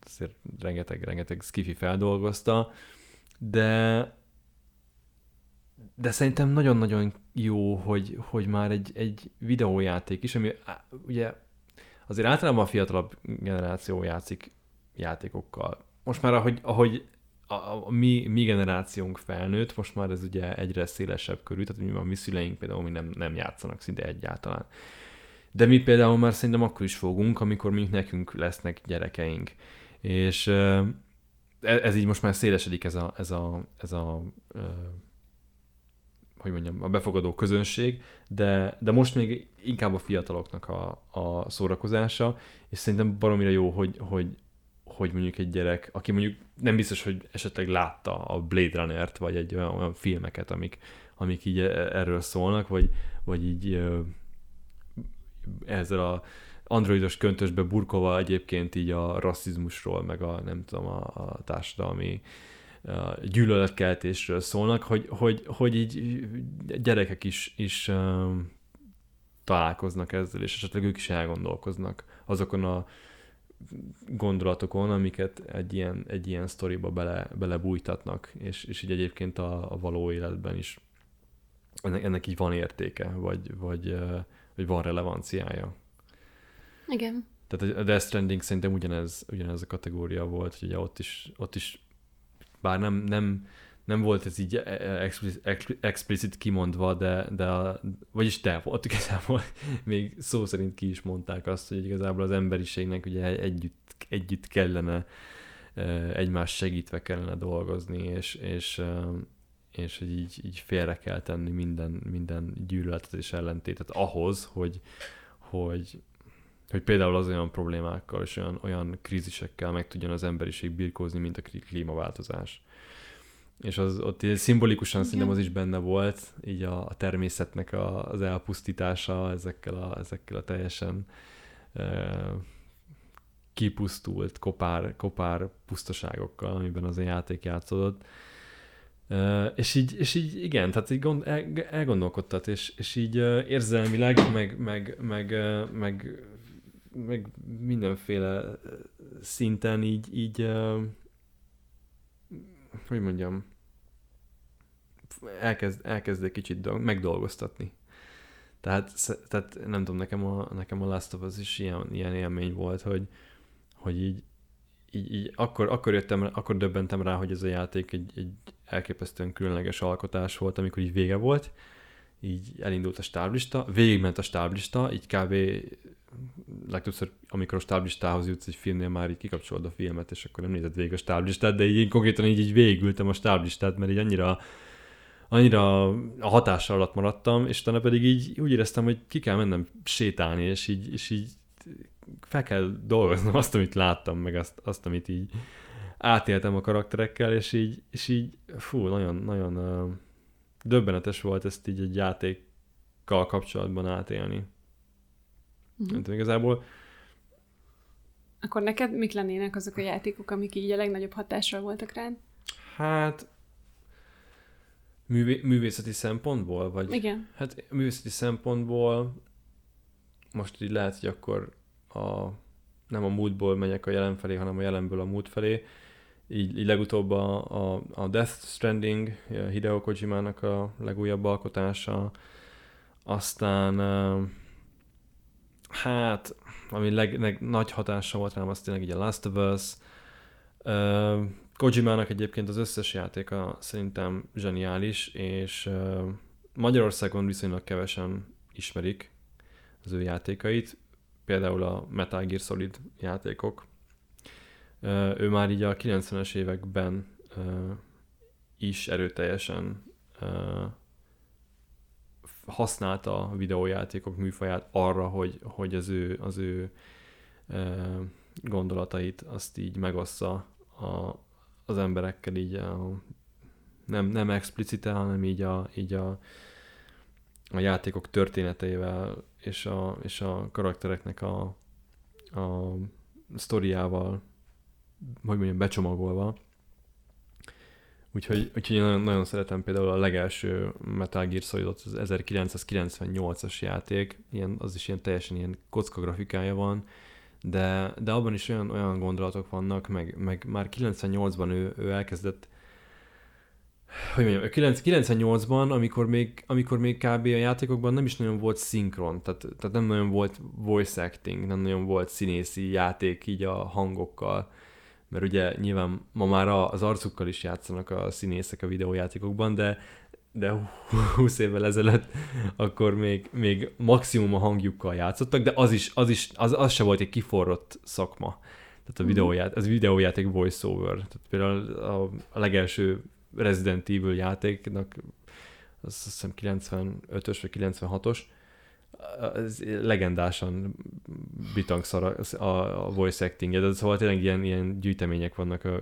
azért rengeteg-rengeteg skifi feldolgozta, de de szerintem nagyon-nagyon jó, hogy, hogy már egy, egy videójáték is, ami ugye azért általában a fiatalabb generáció játszik játékokkal. Most már ahogy, ahogy a, a, a mi, mi generációnk felnőtt, most már ez ugye egyre szélesebb körül, tehát mi a mi szüleink például mi nem, nem játszanak szinte egyáltalán. De mi például már szerintem akkor is fogunk, amikor mondjuk nekünk lesznek gyerekeink. És e, ez így most már szélesedik ez a, ez a, ez a hogy mondjam, a befogadó közönség, de, de most még inkább a fiataloknak a, a szórakozása, és szerintem baromira jó, hogy, hogy, hogy mondjuk egy gyerek, aki mondjuk nem biztos, hogy esetleg látta a Blade Runner-t, vagy egy olyan, olyan filmeket, amik, amik így erről szólnak, vagy, vagy így ezzel a androidos köntösbe burkolva egyébként így a rasszizmusról, meg a nem tudom, a, a társadalmi gyűlöletkeltésről szólnak, hogy, hogy, hogy így gyerekek is, is um, találkoznak ezzel, és esetleg ők is elgondolkoznak azokon a gondolatokon, amiket egy ilyen, egy ilyen sztoriba bele, belebújtatnak, és, és így egyébként a, a való életben is ennek, ennek így van értéke, vagy, vagy, hogy van relevanciája. Igen. Tehát a Death Stranding szerintem ugyanez, ugyanez a kategória volt, hogy ugye ott is, ott is bár nem, nem, nem volt ez így explicit, explicit kimondva, de, de vagyis de, ott igazából még szó szerint ki is mondták azt, hogy igazából az emberiségnek ugye együtt, együtt kellene egymás segítve kellene dolgozni, és, és, és hogy így, így félre kell tenni minden, minden gyűlöletet és ellentétet ahhoz, hogy, hogy, hogy például az olyan problémákkal és olyan, olyan krízisekkel meg tudjon az emberiség birkózni, mint a klímaváltozás. És az, ott szimbolikusan Igen. szerintem az is benne volt, így a, a természetnek a, az elpusztítása ezekkel a, ezekkel a teljesen e, kipusztult, kopár, kopár pusztaságokkal, amiben az a játék játszódott. E, és, így, és így igen, tehát így gond, el, elgondolkodtat, és, és így érzelmileg, meg, meg, meg, meg meg mindenféle szinten így, így hogy mondjam, elkezd, elkezd egy kicsit dolg, megdolgoztatni. Tehát, tehát nem tudom, nekem a, nekem a Last of Us is ilyen, ilyen élmény volt, hogy, hogy így, így, így akkor, akkor, jöttem, akkor döbbentem rá, hogy ez a játék egy, egy elképesztően különleges alkotás volt, amikor így vége volt, így elindult a stáblista, végigment a stáblista, így kb. legtöbbször, amikor a stáblistához jutsz egy filmnél, már így kikapcsolod a filmet, és akkor nem nézed végig a stáblistát, de így én konkrétan így, így végigültem a stáblistát, mert így annyira annyira a hatással alatt maradtam, és utána pedig így úgy éreztem, hogy ki kell mennem sétálni, és így, és így fel kell dolgoznom azt, amit láttam, meg azt, azt amit így átéltem a karakterekkel, és így, és így fú, nagyon, nagyon döbbenetes volt ezt így egy játékkal kapcsolatban átélni. Mm-hmm. Hát igazából akkor neked mik lennének azok a játékok, amik így a legnagyobb hatással voltak rád? Hát művé, művészeti szempontból? Vagy, Igen. Hát művészeti szempontból most így lehet, hogy akkor a, nem a múltból megyek a jelen felé, hanem a jelenből a múlt felé. Így, így legutóbb a, a, a Death Stranding, Hideo Kojimának a legújabb alkotása, aztán hát, ami leg, leg, nagy hatása volt rám, az tényleg így a Last of Us. Kojimának egyébként az összes játéka szerintem zseniális, és Magyarországon viszonylag kevesen ismerik az ő játékait, például a Metal Gear Solid játékok. Ő már így a 90-es években is erőteljesen használta a videójátékok műfaját arra, hogy, hogy az ő, az ő gondolatait azt így megossza a, az emberekkel így a, nem, nem explicite, hanem így a, így a, a játékok történeteivel és a, és a karaktereknek a, a sztoriával, hogy mondjam, becsomagolva. Úgyhogy, úgyhogy én nagyon, nagyon szeretem például a legelső Metal Gear solid az 1998-as játék, ilyen, az is ilyen teljesen ilyen kocka grafikája van, de, de abban is olyan, olyan gondolatok vannak, meg, meg már 98-ban ő, ő elkezdett hogy mondjam, 98-ban, amikor még, amikor még kb. a játékokban nem is nagyon volt szinkron, tehát, tehát nem nagyon volt voice acting, nem nagyon volt színészi játék így a hangokkal, mert ugye nyilván ma már az arcukkal is játszanak a színészek a videójátékokban, de de 20 évvel ezelőtt akkor még, még maximum a hangjukkal játszottak, de az is, az is, az, az se volt egy kiforrott szakma. Tehát a mhm. videóját, az videójáték voiceover. Tehát például a, a legelső Resident Evil játéknak az azt hiszem 95-ös vagy 96-os, az legendásan bitangszar a, a, a voice acting de szóval tényleg ilyen, ilyen gyűjtemények vannak a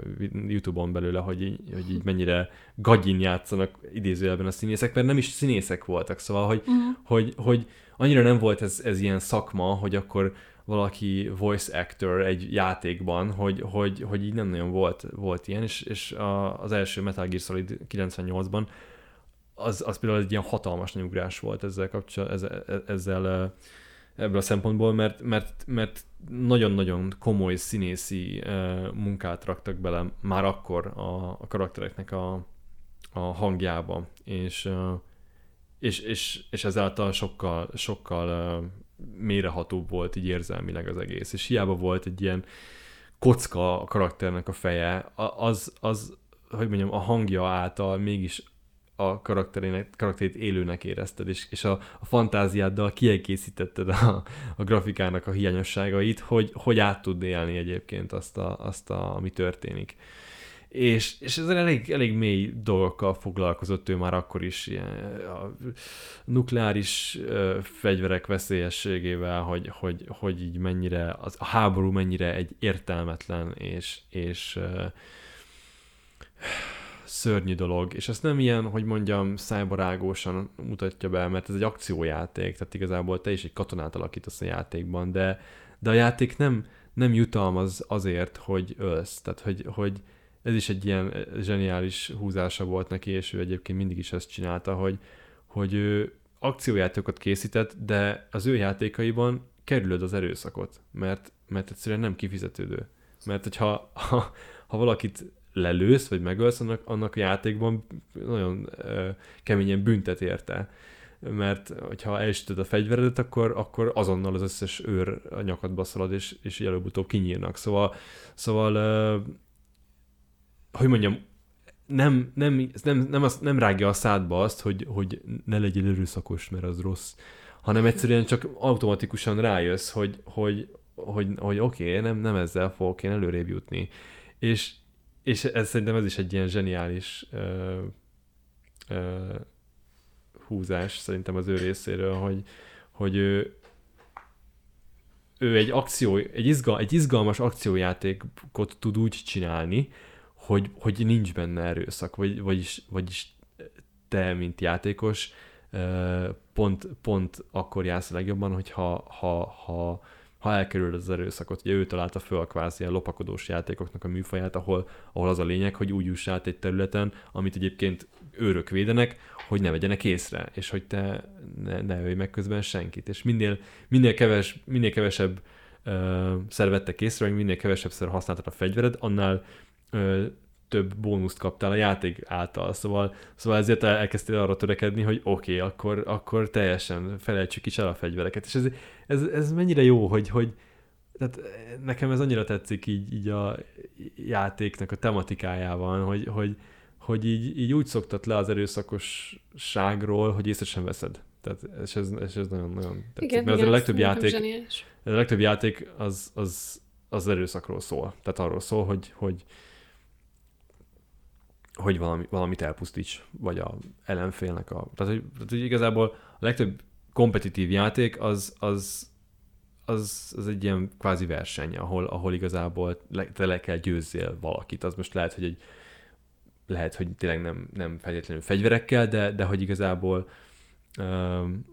Youtube-on belőle, hogy így, hogy így mennyire gagyin játszanak idézőjelben a színészek, mert nem is színészek voltak, szóval, hogy, uh-huh. hogy, hogy annyira nem volt ez, ez ilyen szakma, hogy akkor valaki voice actor egy játékban, hogy, hogy, hogy így nem nagyon volt, volt ilyen, és, és a, az első Metal Gear Solid 98-ban az, az például egy ilyen hatalmas nagy volt ezzel kapcsolatban, ezzel, ezzel ebből a szempontból, mert, mert, mert nagyon-nagyon komoly színészi munkát raktak bele már akkor a, a karaktereknek a, a hangjába, és, és, és, és ezáltal sokkal, sokkal mérehatóbb volt így érzelmileg az egész, és hiába volt egy ilyen kocka a karakternek a feje, az, az hogy mondjam, a hangja által mégis a karakterének, karakterét élőnek érezted, és, és a, a fantáziáddal kiegészítetted a, a grafikának a hiányosságait, hogy, hogy át tud élni egyébként azt, a, azt a, ami történik. És, és ezzel elég, elég mély dolgokkal foglalkozott ő már akkor is, ilyen, a nukleáris ö, fegyverek veszélyességével, hogy, hogy, hogy így mennyire, az, a háború mennyire egy értelmetlen és, és ö, szörnyű dolog, és ezt nem ilyen, hogy mondjam, szájbarágósan mutatja be, mert ez egy akciójáték, tehát igazából te is egy katonát alakítasz a játékban, de, de a játék nem, nem jutalmaz azért, hogy ölsz, tehát hogy, hogy ez is egy ilyen zseniális húzása volt neki, és ő egyébként mindig is ezt csinálta, hogy, hogy ő akciójátékokat készített, de az ő játékaiban kerülöd az erőszakot, mert, mert egyszerűen nem kifizetődő. Mert hogyha ha, ha valakit lelősz, vagy megölsz, annak, annak játékban nagyon ö, keményen büntet érte. Mert hogyha elsütöd a fegyveredet, akkor, akkor azonnal az összes őr a nyakadba szalad, és, és előbb-utóbb kinyírnak. Szóval, szóval ö, hogy mondjam, nem, nem, nem, nem, az, nem rágja a szádba azt, hogy, hogy ne legyél erőszakos, mert az rossz, hanem egyszerűen csak automatikusan rájössz, hogy, hogy, hogy, hogy oké, okay, nem, nem ezzel fogok én előrébb jutni. És, és ez szerintem ez is egy ilyen zseniális ö, ö, húzás szerintem az ő részéről, hogy, hogy ő, ő egy akció, egy, izgal, egy izgalmas akciójátékot tud úgy csinálni, hogy, hogy nincs benne erőszak, vagy, vagyis, vagyis te, mint játékos, pont, pont akkor jársz a legjobban, hogyha ha, ha, ha elkerül az erőszakot. Ugye ő találta föl kvázi a lopakodós játékoknak a műfaját, ahol, ahol az a lényeg, hogy úgy juss át egy területen, amit egyébként őrök védenek, hogy ne vegyenek észre, és hogy te ne, ne ölj meg közben senkit. És minél, minél, keves, minél kevesebb uh, szervettek észre, vagy minél kevesebbszer használtad a fegyvered, annál ö, több bónuszt kaptál a játék által, szóval, szóval ezért elkezdtél arra törekedni, hogy oké, okay, akkor, akkor teljesen felejtsük is el a fegyvereket, és ez, ez, ez mennyire jó, hogy, hogy tehát nekem ez annyira tetszik így, így a játéknak a tematikájában, hogy, hogy, hogy így, így úgy szoktat le az erőszakosságról, hogy észre sem veszed. Tehát és ez, és ez nagyon, nagyon tetszik. Igen, Mert igen, a legtöbb játék, zseniális. a legtöbb játék az, az, az erőszakról szól. Tehát arról szól, hogy, hogy, hogy valami, valamit elpusztíts, vagy a ellenfélnek a... Tehát, hogy, tehát, hogy igazából a legtöbb kompetitív játék az, az, az, az egy ilyen kvázi verseny, ahol, ahol igazából le, te le kell győzzél valakit. Az most lehet, hogy egy lehet, hogy tényleg nem, nem feltétlenül fegyverekkel, de, de hogy igazából um,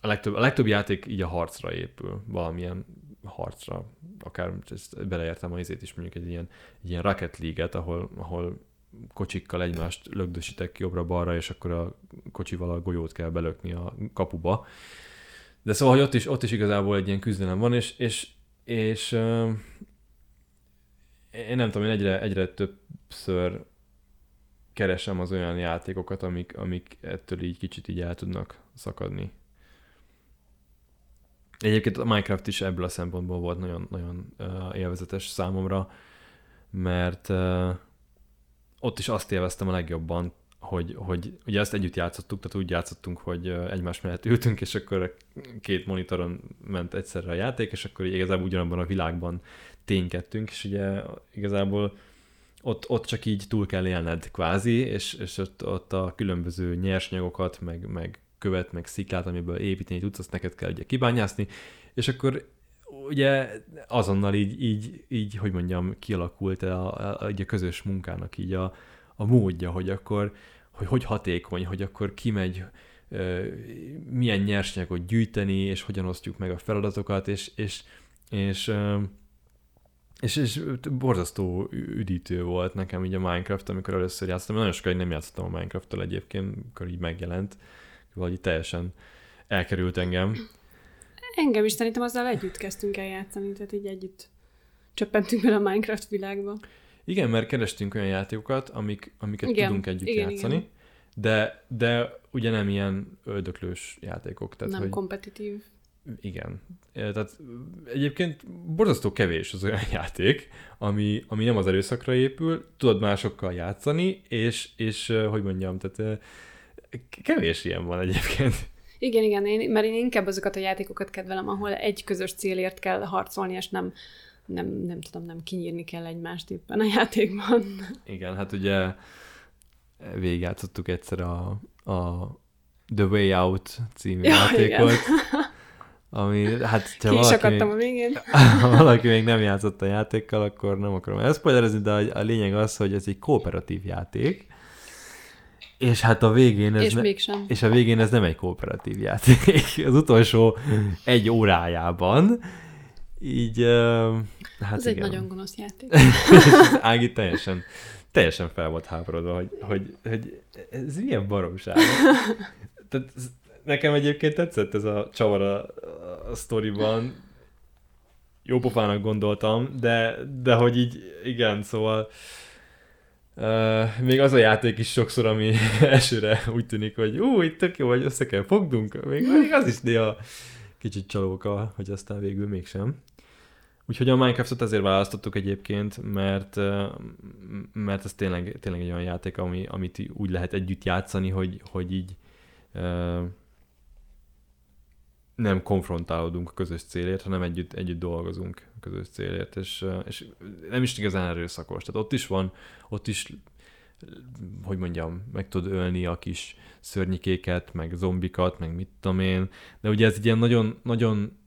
a legtöbb, a legtöbb játék így a harcra épül, valamilyen harcra, akár ezt beleértem a izét is, mondjuk egy ilyen, egy ilyen Rocket League-et, ahol, ahol kocsikkal egymást lögdösítek jobbra-balra, és akkor a kocsival a golyót kell belökni a kapuba. De szóval, hogy ott is, ott is igazából egy ilyen küzdelem van, és, és, és uh, én nem tudom, én egyre, egyre többször keresem az olyan játékokat, amik, amik ettől így kicsit így el tudnak szakadni. Egyébként a Minecraft is ebből a szempontból volt nagyon, nagyon uh, élvezetes számomra, mert ott is azt élveztem a legjobban, hogy, hogy ugye ezt együtt játszottuk, tehát úgy játszottunk, hogy egymás mellett ültünk, és akkor két monitoron ment egyszerre a játék, és akkor igazából ugyanabban a világban ténykedtünk, és ugye igazából ott, ott csak így túl kell élned kvázi, és, és ott, ott a különböző nyersanyagokat, meg, meg követ, meg sziklát, amiből építeni tudsz, azt neked kell ugye kibányászni, és akkor ugye azonnal így, így, így hogy mondjam, kialakult a, a, a, a közös munkának így a, a módja, hogy akkor, hogy hogy hatékony, hogy akkor kimegy, milyen nyersanyagot gyűjteni, és hogyan osztjuk meg a feladatokat, és, és, és, és, és borzasztó üdítő volt nekem így a Minecraft, amikor először játszottam. Nagyon sokáig nem játszottam a Minecraft-tal egyébként, amikor így megjelent vagy teljesen elkerült engem. Engem is szerintem azzal együtt kezdtünk el játszani, tehát így együtt csöppentünk bele a Minecraft világba. Igen, mert kerestünk olyan játékokat, amik, amiket igen, tudunk együtt igen, játszani, igen. De, de ugye nem ilyen öldöklős játékok. Tehát, nem hogy, kompetitív. igen. Tehát egyébként borzasztó kevés az olyan játék, ami, ami nem az erőszakra épül, tudod másokkal játszani, és, és hogy mondjam, tehát kevés ilyen van egyébként. Igen, igen, én, mert én inkább azokat a játékokat kedvelem, ahol egy közös célért kell harcolni, és nem, nem, nem tudom, nem kinyírni kell egymást éppen a játékban. Igen, hát ugye végigjátszottuk egyszer a, a The Way Out című ja, játékot, igen. ami, hát ha valaki, még, a végén. ha valaki még nem játszott a játékkal, akkor nem akarom elszpoilerezni, de a, a lényeg az, hogy ez egy kooperatív játék, és hát a végén ez és ne, mégsem. És a végén ez nem egy kooperatív játék. Az utolsó egy órájában így, uh, hát Ez igen. egy nagyon gonosz játék. Ági teljesen, teljesen fel volt háborodva, hogy, hogy, hogy ez milyen baromság. Tehát nekem egyébként tetszett ez a csavar a, a sztoriban. Jó pofának gondoltam, de, de hogy így, igen, szóval Uh, még az a játék is sokszor, ami elsőre úgy tűnik, hogy ú, itt tök jó, hogy össze kell fogdunk, még, még az is néha kicsit csalóka, hogy aztán végül mégsem. Úgyhogy a Minecraftot ezért választottuk egyébként, mert, mert ez tényleg, tényleg egy olyan játék, ami, amit úgy lehet együtt játszani, hogy, hogy így uh, nem konfrontálódunk a közös célért, hanem együtt, együtt dolgozunk közös célért, és, és nem is igazán erőszakos. Tehát ott is van, ott is hogy mondjam, meg tud ölni a kis szörnyikéket, meg zombikat, meg mit tudom én, de ugye ez egy ilyen nagyon, nagyon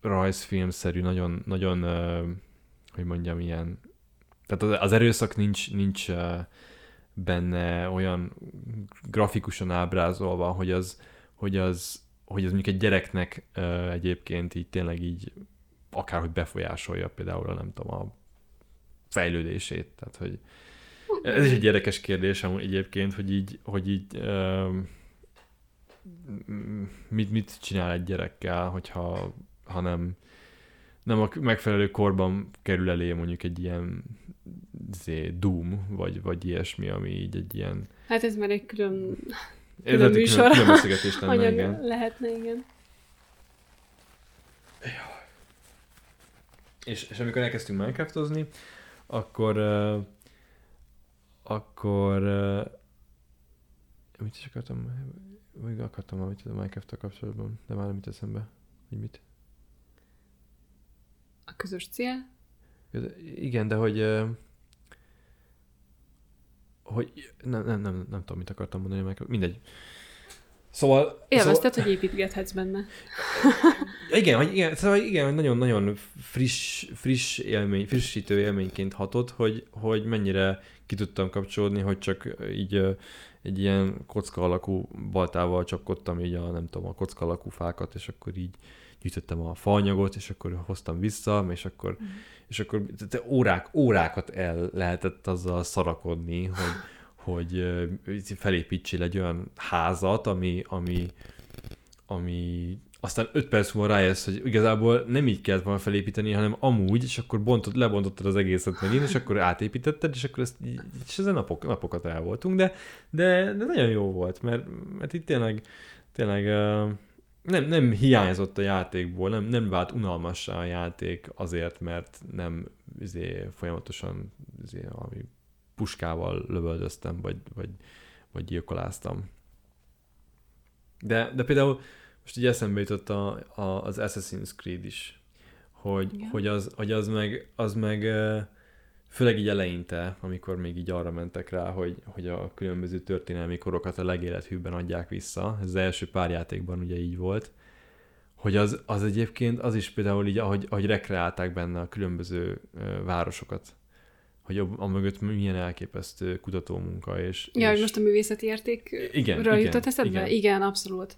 rajzfilmszerű, nagyon, nagyon, hogy mondjam, ilyen, tehát az erőszak nincs, nincs benne olyan grafikusan ábrázolva, hogy az, hogy az, hogy az mondjuk egy gyereknek egyébként így tényleg így akárhogy befolyásolja például, nem tudom, a fejlődését. Tehát, hogy ez is egy érdekes kérdés egyébként, hogy így, hogy így mit, mit csinál egy gyerekkel, hogyha ha nem, nem a megfelelő korban kerül elé mondjuk egy ilyen zé, Doom, vagy, vagy ilyesmi, ami így egy ilyen... Hát ez már egy külön, külön ez műsor. Külön, külön lenne, igen. lehetne, igen. És, és amikor elkezdtünk Minecraftozni, akkor uh, akkor uh, mit is akartam, még akartam valamit a minecraft kapcsolatban, de már nem jut eszembe, hogy mit. A közös cél? Igen, de hogy uh, hogy nem, nem, nem, nem tudom, mit akartam mondani, mindegy. Szóval... Élvezted, szóval... hogy építgethetsz benne. igen, hogy igen, szóval igen, nagyon-nagyon friss, friss élmény, frissítő élményként hatott, hogy, hogy mennyire ki tudtam kapcsolódni, hogy csak így egy ilyen kocka alakú baltával csapkodtam így a, nem tudom, a kocka alakú fákat, és akkor így gyűjtöttem a faanyagot, és akkor hoztam vissza, és akkor, mm. és akkor te órák, órákat el lehetett azzal szarakodni, hogy, hogy felépítsél egy olyan házat, ami, ami, ami aztán öt perc múlva rájössz, hogy igazából nem így kellett volna felépíteni, hanem amúgy, és akkor bontod, lebontottad az egészet megint, és akkor átépítetted, és akkor ezt és ezen napok, napokat el voltunk, de, de, de nagyon jó volt, mert, mert itt tényleg, tényleg nem, nem hiányzott a játékból, nem, nem vált unalmassá a játék azért, mert nem izé, folyamatosan izé, ami puskával lövöldöztem, vagy, vagy, vagy gyilkoláztam. De, de például most így eszembe jutott a, a, az Assassin's Creed is, hogy, hogy, az, hogy az meg, az meg főleg így eleinte, amikor még így arra mentek rá, hogy, hogy a különböző történelmi korokat a legélethűbben adják vissza, ez az első pár játékban ugye így volt, hogy az, az egyébként, az is például így, ahogy, ahogy rekreálták benne a különböző városokat, hogy a, mögött milyen elképesztő kutatómunka. És, ja, és... hogy most a művészeti értékről igen, jutott eszedbe? Igen. igen, abszolút.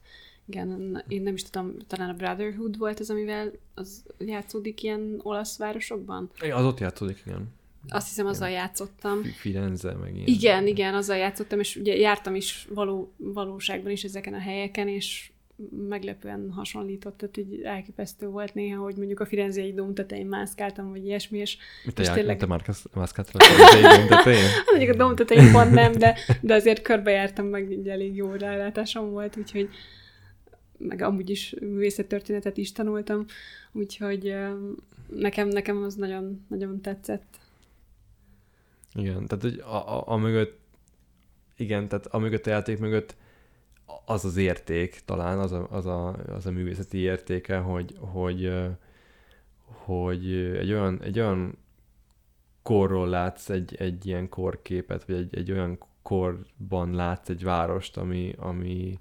Igen, én nem is tudom, talán a Brotherhood volt az, amivel az játszódik ilyen olasz városokban? Az ott játszódik, igen. Azt hiszem, azzal igen. játszottam. Firenze, meg ilyen. Igen, igen, azzal játszottam, és ugye jártam is való, valóságban is ezeken a helyeken, és meglepően hasonlított, tehát így elképesztő volt néha, hogy mondjuk a Firenzei dóm tetején mászkáltam, vagy ilyesmi, és, Mit és tényleg... Te mászkáltál a Firenzei dóm tetején? Hát mondjuk a dóm tetején pont nem, de, de azért körbejártam meg, így elég jó rálátásom volt, úgyhogy meg amúgy is művészettörténetet is tanultam, úgyhogy nekem, nekem az nagyon, nagyon tetszett. Igen, tehát hogy a, a, a mögött, igen, tehát a mögött a játék mögött az az érték, talán az a, az a, az a művészeti értéke, hogy, hogy, hogy egy olyan, egy olyan korról látsz egy, egy ilyen korképet, vagy egy, egy olyan korban látsz egy várost, ami, ami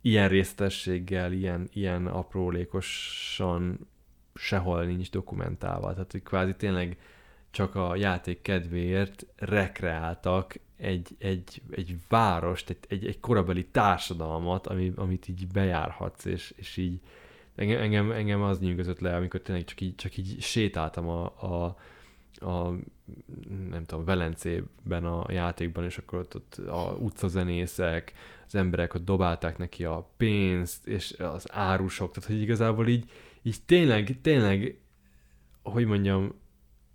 ilyen résztességgel, ilyen, ilyen aprólékosan sehol nincs dokumentálva. Tehát, hogy kvázi tényleg csak a játék kedvéért rekreáltak egy, egy, egy várost, egy, egy, egy korabeli társadalmat, ami, amit így bejárhatsz, és, és így engem, engem, engem az nyűgözött le, amikor tényleg csak így, csak így sétáltam a, a, a nem tudom, Velencében a játékban, és akkor ott, ott a utcazenészek, az emberek ott dobálták neki a pénzt, és az árusok, tehát hogy igazából így, így tényleg, tényleg, hogy mondjam,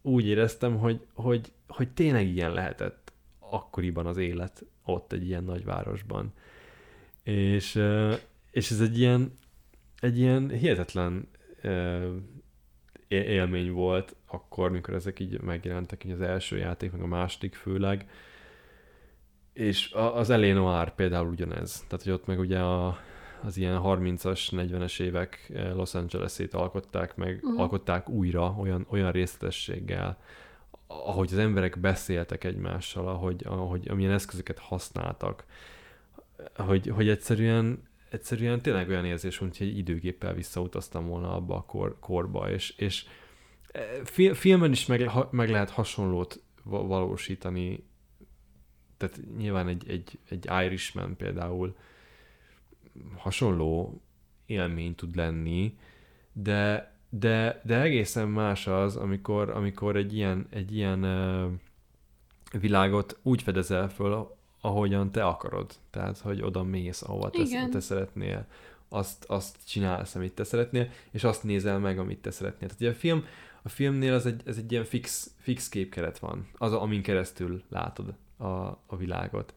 úgy éreztem, hogy, hogy, hogy tényleg ilyen lehetett akkoriban az élet ott egy ilyen nagyvárosban. És, és ez egy ilyen, egy ilyen hihetetlen élmény volt akkor, mikor ezek így megjelentek, így az első játék, meg a második főleg. És az Elénoár például ugyanez. Tehát, hogy ott meg ugye a, az ilyen 30-as, 40-es évek Los Angeles-ét alkották meg, uh-huh. alkották újra olyan, olyan részletességgel, ahogy az emberek beszéltek egymással, ahogy, ahogy amilyen eszközöket használtak, hogy, hogy egyszerűen, egyszerűen tényleg olyan érzés, hogy egy időgéppel visszautaztam volna abba a kor, korba, és, és eh, filmen is meg, meg lehet hasonlót valósítani, tehát nyilván egy, egy, egy Irishman például hasonló élmény tud lenni, de, de, de egészen más az, amikor, amikor egy ilyen, egy ilyen uh, világot úgy fedezel föl, ahogyan te akarod. Tehát, hogy oda mész, ahova te, te szeretnél. Azt, azt csinálsz, amit te szeretnél, és azt nézel meg, amit te szeretnél. Tehát ugye a film, a filmnél az egy, ez egy ilyen fix, fix képkeret van, az, amin keresztül látod a, a világot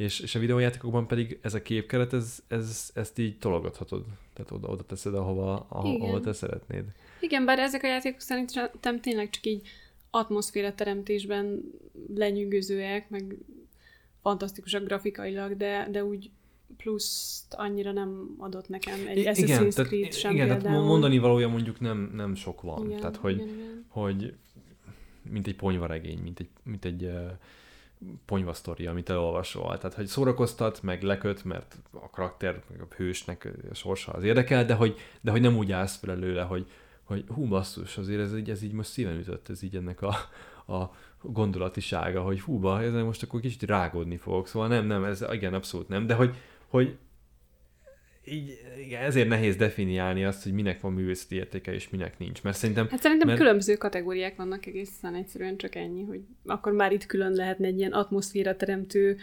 és, és a videójátékokban pedig ez a képkeret, ez, ez, ezt így tologathatod. Tehát oda, oda teszed, ahova, ahova, ahova te szeretnéd. Igen, bár ezek a játékok szerintem tényleg csak így atmoszféra teremtésben lenyűgözőek, meg fantasztikusak grafikailag, de, de úgy pluszt annyira nem adott nekem egy igen, Assassin's Creed sem Igen, például. tehát mondani valója mondjuk nem, nem sok van. Igen, tehát, hogy, igen, igen. hogy mint egy ponyvaregény, mint egy, mint egy uh, ponyva sztori, amit elolvasol. Tehát, hogy szórakoztat, meg leköt, mert a karakter, meg a hősnek a sorsa az érdekel, de hogy, de hogy nem úgy állsz fel előle, hogy, hogy hú, basszus, azért ez így, ez így most szíven ütött, ez így ennek a, a gondolatisága, hogy hú, ba, ezen most akkor kicsit rágódni fogok. Szóval nem, nem, ez igen, abszolút nem, de hogy, hogy így, igen, ezért nehéz definiálni azt, hogy minek van művészeti értéke, és minek nincs. Mert szerintem... Hát szerintem mert... különböző kategóriák vannak egészen egyszerűen csak ennyi, hogy akkor már itt külön lehetne egy ilyen atmoszféra teremtő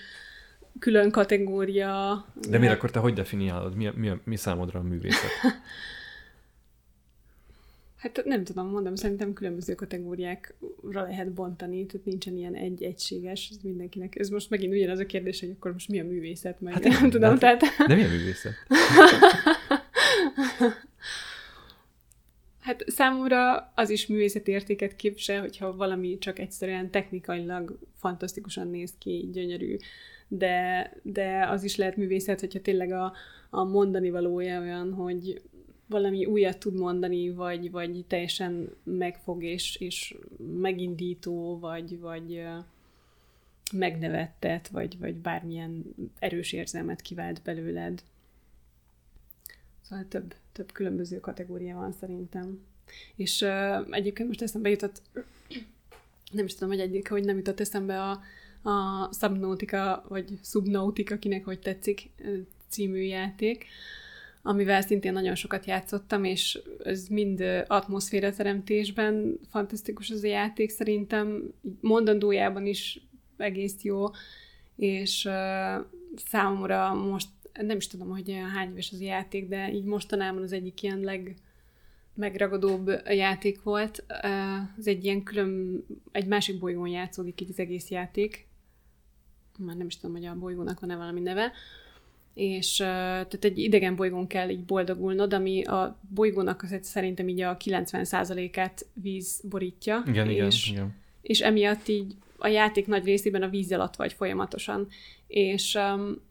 külön kategória. De miért akkor te hogy definiálod? Mi, mi, mi számodra a művészet? Hát nem tudom, mondom, szerintem különböző kategóriákra lehet bontani, tehát nincsen ilyen egy egységes, ez mindenkinek. Ez most megint ugyanaz a kérdés, hogy akkor most mi a művészet, meg hát nem én, tudom, de, tehát... De mi a művészet? hát számomra az is művészeti értéket képsel, hogyha valami csak egyszerűen technikailag fantasztikusan néz ki, gyönyörű, de, de az is lehet művészet, hogyha tényleg a, a mondani valója olyan, hogy valami újat tud mondani, vagy, vagy teljesen megfog és, és megindító, vagy, vagy megnevettet, vagy, vagy bármilyen erős érzelmet kivált belőled. Szóval több, több különböző kategória van szerintem. És uh, egyébként most eszembe jutott, nem is tudom, hogy egyik, hogy nem jutott eszembe a, a Subnautica, vagy Subnautica, kinek hogy tetszik, című játék, amivel szintén nagyon sokat játszottam, és ez mind atmoszféra teremtésben fantasztikus az a játék, szerintem mondandójában is egész jó, és uh, számomra most nem is tudom, hogy hány éves az a játék, de így mostanában az egyik ilyen leg megragadóbb játék volt. Ez egy ilyen külön, egy másik bolygón játszódik így az egész játék. Már nem is tudom, hogy a bolygónak van-e valami neve és tehát egy idegen bolygón kell így boldogulnod, ami a bolygónak az szerintem így a 90%-át víz borítja. Igen, és, igen, igen. És emiatt így a játék nagy részében a víz alatt vagy folyamatosan. És um,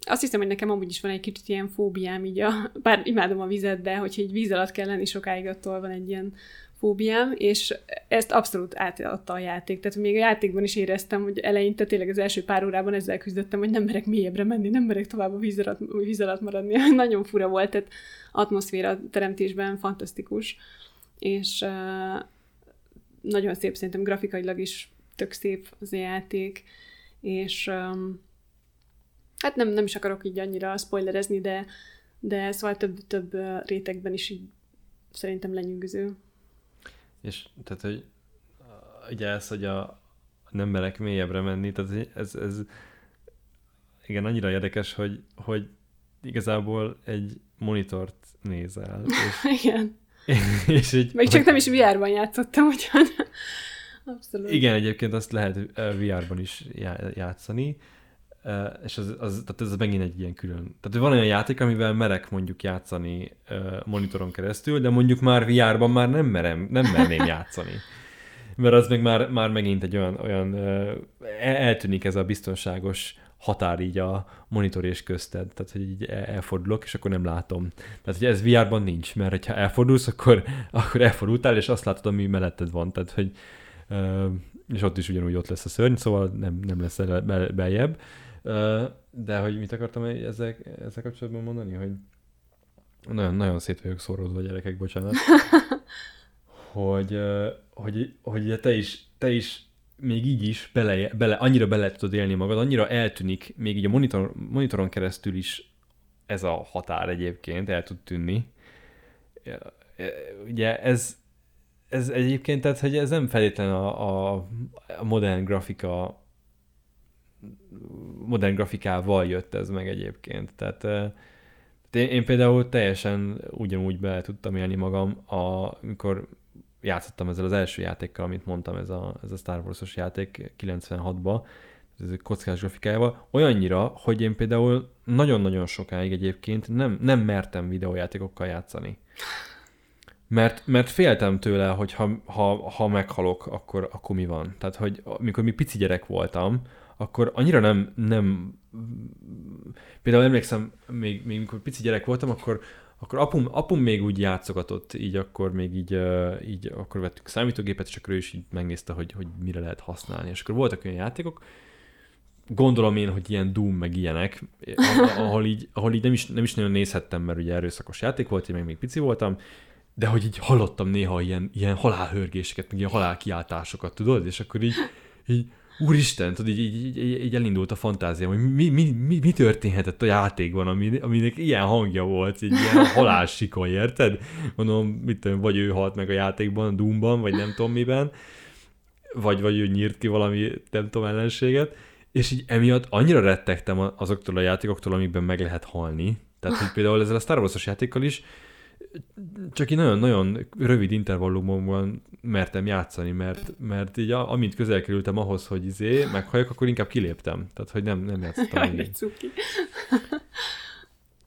azt hiszem, hogy nekem amúgy is van egy kicsit ilyen fóbiám, így a, bár imádom a vizet, de hogyha egy víz alatt kell lenni sokáig, attól van egy ilyen fóbiám, és ezt abszolút átadta a játék. Tehát még a játékban is éreztem, hogy eleinte tényleg az első pár órában ezzel küzdöttem, hogy nem merek mélyebbre menni, nem merek tovább a víz alatt, víz alatt maradni. Nagyon fura volt, tehát atmoszféra teremtésben fantasztikus, és uh, nagyon szép szerintem grafikailag is tök szép az a játék, és um, hát nem, nem is akarok így annyira spoilerezni, de, de szóval több, több rétegben is így szerintem lenyűgöző. És tehát, hogy ugye ez, hogy a nem merek mélyebbre menni, tehát ez, ez igen, annyira érdekes, hogy, hogy igazából egy monitort nézel. És, igen. És így, Még csak nem is VR-ban játszottam, úgyhogy abszolút. Igen, egyébként azt lehet VR-ban is játszani, és az, az, tehát ez megint egy ilyen külön. Tehát van olyan játék, amivel merek mondjuk játszani monitoron keresztül, de mondjuk már VR-ban már nem merem, nem merném játszani. Mert az meg már, már megint egy olyan, olyan eltűnik ez a biztonságos határ így a monitor és közted, tehát hogy így elfordulok, és akkor nem látom. Tehát hogy ez VR-ban nincs, mert ha elfordulsz, akkor, akkor elfordultál, és azt látod, ami melletted van. Tehát, hogy és ott is ugyanúgy ott lesz a szörny, szóval nem, nem lesz beljebb. De hogy mit akartam ezzel, ezzel kapcsolatban mondani, hogy nagyon, nagyon szét vagyok szóródva gyerekek, bocsánat. hogy, hogy, hogy te is, te is még így is bele, bele, annyira bele tudod élni magad, annyira eltűnik, még így a monitor, monitoron keresztül is ez a határ egyébként el tud tűnni. Ugye ez, ez egyébként, tehát hogy ez nem feltétlen a, a, a modern grafika modern grafikával jött ez meg egyébként. Tehát én, én például teljesen ugyanúgy be tudtam élni magam, amikor játszottam ezzel az első játékkal, amit mondtam, ez a, ez a Star Wars-os játék 96-ba, ez egy kockás grafikájával, olyannyira, hogy én például nagyon-nagyon sokáig egyébként nem, nem mertem videójátékokkal játszani. Mert, mert féltem tőle, hogy ha, ha, ha meghalok, akkor, akkor mi van. Tehát, hogy amikor mi pici gyerek voltam, akkor annyira nem, nem például emlékszem, még, még amikor pici gyerek voltam, akkor, akkor apum, apum még úgy játszogatott, így akkor még így, így akkor vettük számítógépet, és akkor ő is így megnézte, hogy, hogy mire lehet használni. És akkor voltak olyan játékok, gondolom én, hogy ilyen Doom meg ilyenek, ahol így, ahol így nem, is, nem is nagyon nézhettem, mert ugye erőszakos játék volt, én még, még pici voltam, de hogy így hallottam néha ilyen, ilyen halálhörgéseket, meg ilyen halálkiáltásokat, tudod? És akkor így, így úristen, tudod, így, így, így, így elindult a fantázia, hogy mi, mi, mi, mi történhetett a játékban, ami, aminek ilyen hangja volt, így ilyen halálsikon, érted? Mondom, mit tudom, vagy ő halt meg a játékban, a Doomban, vagy nem tudom miben, vagy, vagy ő nyírt ki valami, nem tudom, ellenséget, és így emiatt annyira rettegtem azoktól a játékoktól, amikben meg lehet halni. Tehát, hogy például ezzel a Star Wars-os játékkal is csak így nagyon-nagyon rövid intervallumokban mertem játszani, mert, mert így amint közel kerültem ahhoz, hogy izé, meghalljak, akkor inkább kiléptem. Tehát, hogy nem, nem játszottam Jaj, cuki.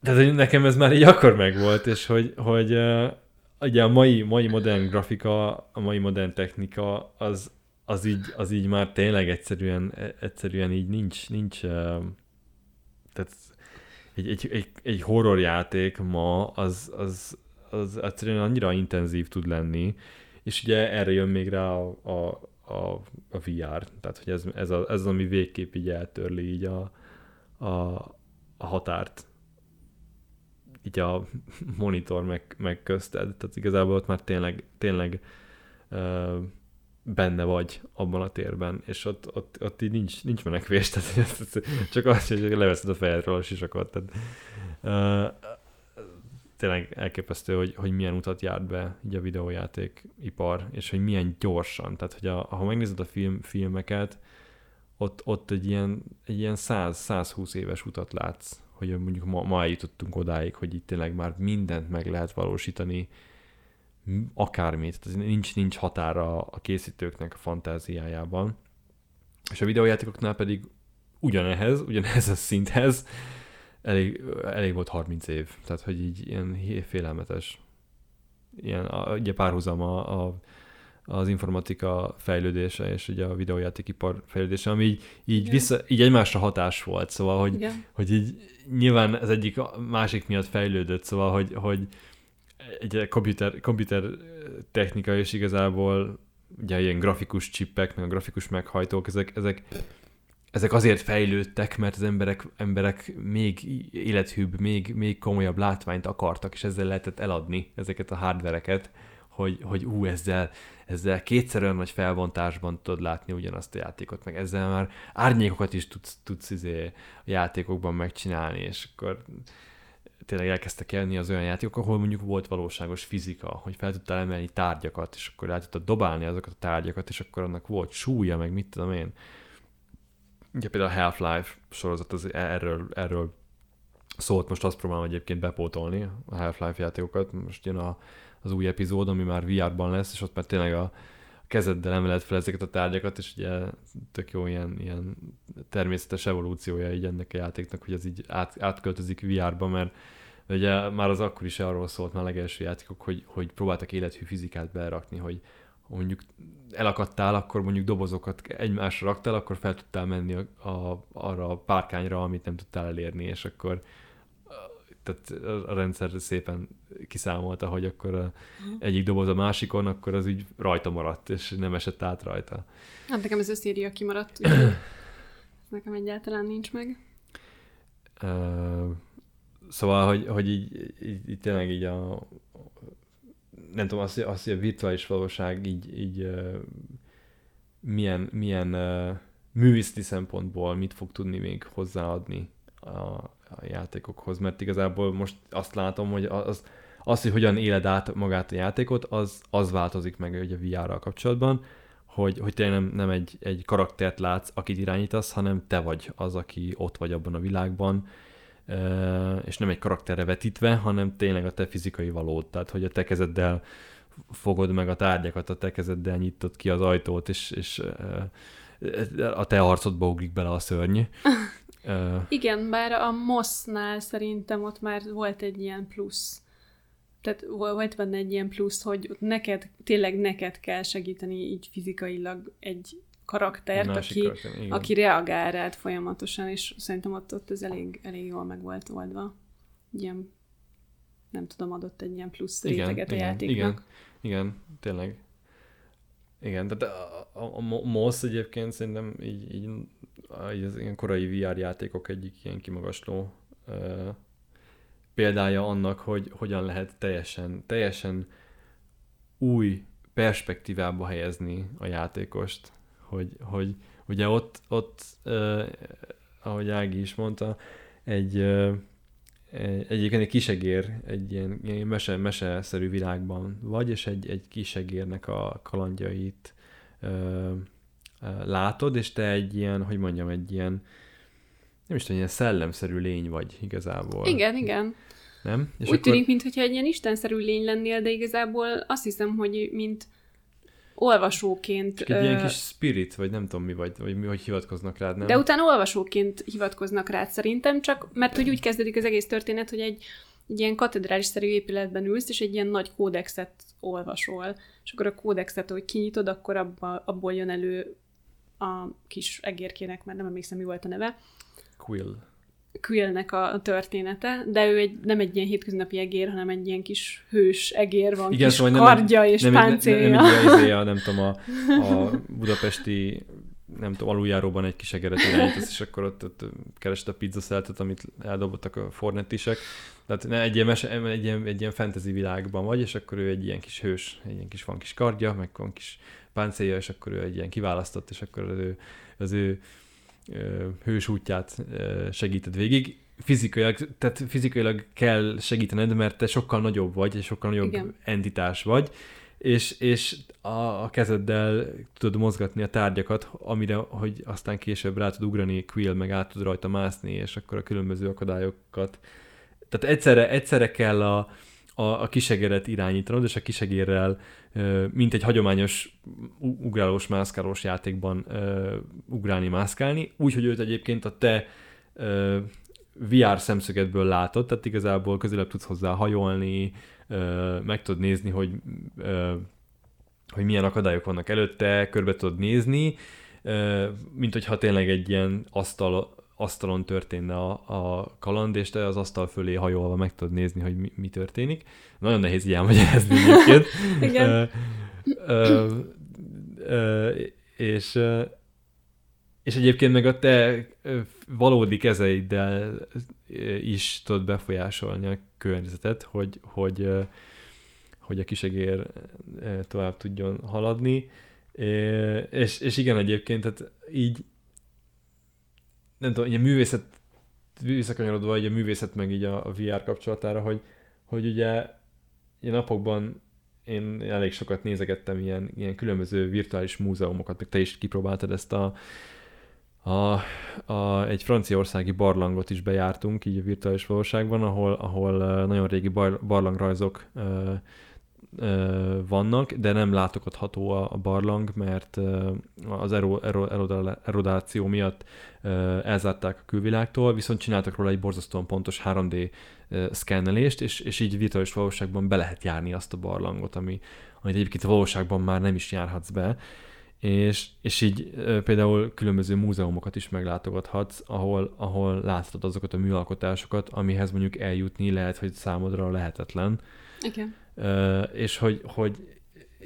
Tehát, nekem ez már így akkor megvolt, és hogy, hogy uh, ugye a mai, mai modern grafika, a mai modern technika, az, az, így, az így már tényleg egyszerűen, egyszerűen így nincs, nincs uh, tehát egy, egy, egy, egy horror játék ma az, az, az egyszerűen annyira intenzív tud lenni, és ugye erre jön még rá a, a, a, a VR, tehát hogy ez, ez, a, ez ami végképp így eltörli így a, a, a határt így a monitor meg, meg közted, tehát igazából ott már tényleg, tényleg uh, benne vagy abban a térben, és ott, ott, ott így nincs, nincs menekvés, tehát csak az, hogy leveszed a fejedről a sisakot. Tehát, uh, tényleg elképesztő, hogy, hogy milyen utat járt be így a videójáték ipar, és hogy milyen gyorsan. Tehát, hogy a, ha megnézed a film, filmeket, ott, ott egy ilyen, egy ilyen 100-120 éves utat látsz, hogy mondjuk ma, ma eljutottunk odáig, hogy itt tényleg már mindent meg lehet valósítani, akármit. Tehát nincs, nincs határa a készítőknek a fantáziájában. És a videójátékoknál pedig ugyanehhez, ugyanehhez a szinthez elég, elég volt 30 év, tehát hogy így ilyen félelmetes. Ilyen, a, ugye párhuzama a, az informatika fejlődése és ugye a videójátékipar fejlődése, ami így, így, vissza, így egymásra hatás volt, szóval, hogy, Igen. hogy így nyilván ez egyik másik miatt fejlődött, szóval, hogy, hogy egy komputer, komputer technika és igazából ugye ilyen grafikus csippek, meg a grafikus meghajtók, ezek, ezek, ezek azért fejlődtek, mert az emberek, emberek még élethűbb, még, még komolyabb látványt akartak, és ezzel lehetett eladni ezeket a hardvereket, hogy, hogy ú, ezzel, ezzel kétszer olyan nagy felbontásban tudod látni ugyanazt a játékot, meg ezzel már árnyékokat is tudsz, tudsz izé a játékokban megcsinálni, és akkor tényleg elkezdtek elni az olyan játékok, ahol mondjuk volt valóságos fizika, hogy fel tudtál emelni tárgyakat, és akkor el tudtad dobálni azokat a tárgyakat, és akkor annak volt súlya, meg mit tudom én. Ugye például a Half-Life sorozat az erről, erről szólt, most azt próbálom egyébként bepótolni a Half-Life játékokat, most jön a, az új epizód, ami már VR-ban lesz, és ott már tényleg a kezeddel emeled fel ezeket a tárgyakat, és ugye tök jó ilyen, ilyen természetes evolúciója így ennek a játéknak, hogy ez így át, átköltözik VR-ba, mert ugye már az akkor is arról szólt már legelső játékok, hogy, hogy próbáltak élethű fizikát berakni, hogy mondjuk elakadtál, akkor mondjuk dobozokat egymásra raktál, akkor fel tudtál menni a, a, arra a párkányra, amit nem tudtál elérni, és akkor tehát a rendszer szépen kiszámolta, hogy akkor a egyik doboz a másikon, akkor az úgy rajta maradt, és nem esett át rajta. Hát nekem ez a széria kimaradt, úgyhogy nekem egyáltalán nincs meg. Uh, szóval, hogy, hogy így, így, így tényleg így a nem tudom, azt, azt hogy a virtuális valóság így, így milyen, milyen művészeti szempontból mit fog tudni még hozzáadni a, a játékokhoz, mert igazából most azt látom, hogy az, az hogy hogyan éled át magát a játékot, az, az változik meg ugye a VR-ral kapcsolatban, hogy, hogy tényleg nem, nem egy, egy karaktert látsz, akit irányítasz, hanem te vagy az, aki ott vagy abban a világban, és nem egy karakterre vetítve, hanem tényleg a te fizikai valód, tehát hogy a te kezeddel fogod meg a tárgyakat, a te kezeddel nyitod ki az ajtót, és, és a te arcodba ugrik bele a szörny. Igen, bár a Mossnál szerintem ott már volt egy ilyen plusz. Tehát volt benne egy ilyen plusz, hogy neked, tényleg neked kell segíteni így fizikailag egy karaktert, aki, karakter, aki reagál rád folyamatosan, és szerintem ott, ott ez elég, elég jól meg volt oldva. Ilyen, nem tudom, adott egy ilyen plusz igen, réteget igen, a játéknak. Igen, igen, tényleg. Igen, tehát a, a, a MOSZ egyébként szerintem így, így az ilyen korai VR játékok egyik ilyen kimagasló uh, példája annak, hogy hogyan lehet teljesen, teljesen új perspektívába helyezni a játékost, hogy, hogy ugye ott, ott uh, ahogy Ági is mondta, egy uh, egyébként egy kisegér egy ilyen, ilyen mese, meseszerű világban vagy, és egy, egy kisegérnek a kalandjait uh, látod, és te egy ilyen, hogy mondjam, egy ilyen, nem is tudom, ilyen szellemszerű lény vagy igazából. Igen, igen. Nem? És Úgy akkor... tűnik, mintha egy ilyen istenszerű lény lennél, de igazából azt hiszem, hogy mint olvasóként... Csak egy ö... ilyen kis spirit, vagy nem tudom mi vagy, vagy mi, hogy hivatkoznak rád, nem? De utána olvasóként hivatkoznak rád szerintem, csak mert hogy úgy kezdődik az egész történet, hogy egy, egy ilyen katedrális-szerű épületben ülsz, és egy ilyen nagy kódexet olvasol, és akkor a kódexet, hogy kinyitod, akkor abba, abból jön elő a kis egérkének, mert nem emlékszem, mi volt a neve. Quill. Quillnek a története, de ő egy, nem egy ilyen hétköznapi egér, hanem egy ilyen kis hős egér van, Igen, kis szóval kardja nem, és nem, páncélja. Nem, nem, nem, nem, nem tudom, a, a budapesti nem tudom, aluljáróban egy kis egeret irányítasz, és akkor ott, ott keresed a pizzaszeltet, amit eldobottak a fornettisek. Tehát ne, egy, ilyen mese, egy, ilyen, egy ilyen fantasy világban vagy, és akkor ő egy ilyen kis hős, egy ilyen kis van kis kardja, meg van kis páncélja, és akkor ő egy ilyen kiválasztott, és akkor ő, az ő hős útját segíted végig. Fizikailag, tehát fizikailag kell segítened, mert te sokkal nagyobb vagy, és sokkal nagyobb Igen. entitás vagy, és, és a, a kezeddel tudod mozgatni a tárgyakat, amire, hogy aztán később rá tud ugrani Quill, meg át tud rajta mászni, és akkor a különböző akadályokat. Tehát egyszerre, egyszerre kell a, a, a kisegeret irányítanod, és a kisegérrel, mint egy hagyományos ugrálós, mászkálós játékban ugrálni, mászkálni, úgy, hogy őt egyébként a te VR szemszögetből látod, tehát igazából közelebb tudsz hozzá hajolni, meg tudod nézni, hogy, hogy milyen akadályok vannak előtte, körbe tudod nézni, mint hogyha tényleg egy ilyen asztal, asztalon történne a, a kaland, és te az asztal fölé hajolva meg tudod nézni, hogy mi, mi történik. Nagyon nehéz így elmagyarázni egyébként. Igen. Ö, ö, ö, és és egyébként meg a te valódi kezeiddel is tudod befolyásolni a környezetet, hogy, hogy, hogy a kisegér tovább tudjon haladni. És, és igen, egyébként, tehát így nem tudom, ugye művészet visszakanyarodva vagy a művészet meg így a, a VR kapcsolatára, hogy, hogy ugye ilyen napokban én elég sokat nézegettem ilyen, ilyen különböző virtuális múzeumokat, meg te is kipróbáltad ezt a, a, a, egy franciaországi barlangot is bejártunk, így a virtuális valóságban, ahol, ahol nagyon régi bar, barlangrajzok vannak, de nem látogatható a, barlang, mert az ero, ero, erodáció miatt elzárták a külvilágtól, viszont csináltak róla egy borzasztóan pontos 3D szkennelést, és, és így virtuális valóságban be lehet járni azt a barlangot, ami, amit egyébként a valóságban már nem is járhatsz be és, és így például különböző múzeumokat is meglátogathatsz, ahol, ahol láthatod azokat a műalkotásokat, amihez mondjuk eljutni lehet, hogy számodra lehetetlen. Igen. És hogy, hogy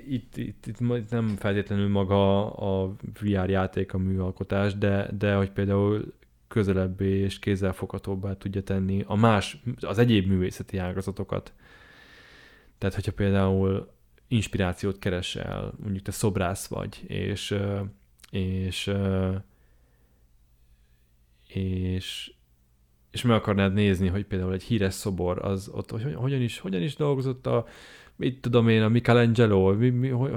itt, itt, itt nem feltétlenül maga a VR játék a műalkotás, de, de hogy például közelebbé és kézzelfoghatóbbá tudja tenni a más, az egyéb művészeti ágazatokat. Tehát, hogyha például inspirációt keresel, mondjuk te szobrász vagy, és, és, és, és meg akarnád nézni, hogy például egy híres szobor, az ott hogy, hogyan, is, hogyan is dolgozott a, mit tudom én, a Michelangelo, mi, mi, hogy,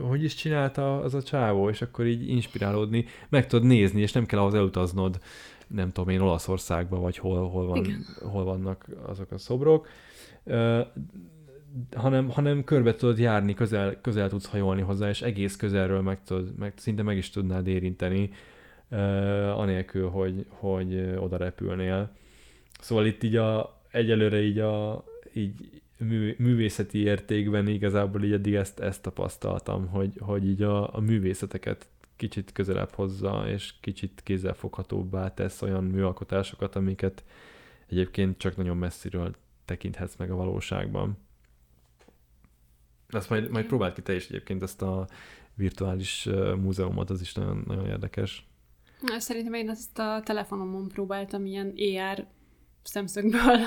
hogy is csinálta az a csávó, és akkor így inspirálódni, meg tudod nézni, és nem kell ahhoz elutaznod, nem tudom én, Olaszországba, vagy hol, hol, van, hol vannak azok a szobrok. Hanem, hanem körbe tudod járni, közel, közel tudsz hajolni hozzá, és egész közelről meg tudod, meg, szinte meg is tudnád érinteni, anélkül, hogy, hogy oda repülnél. Szóval itt így a, egyelőre így a így mű, művészeti értékben igazából így eddig ezt, ezt tapasztaltam, hogy, hogy így a, a művészeteket kicsit közelebb hozza, és kicsit kézzelfoghatóbbá tesz olyan műalkotásokat, amiket egyébként csak nagyon messziről tekinthetsz meg a valóságban. Ezt majd, majd próbáld ki te is egyébként ezt a virtuális múzeumot, az is nagyon, nagyon érdekes. Szerintem én ezt a telefonomon próbáltam ilyen AR szemszögből.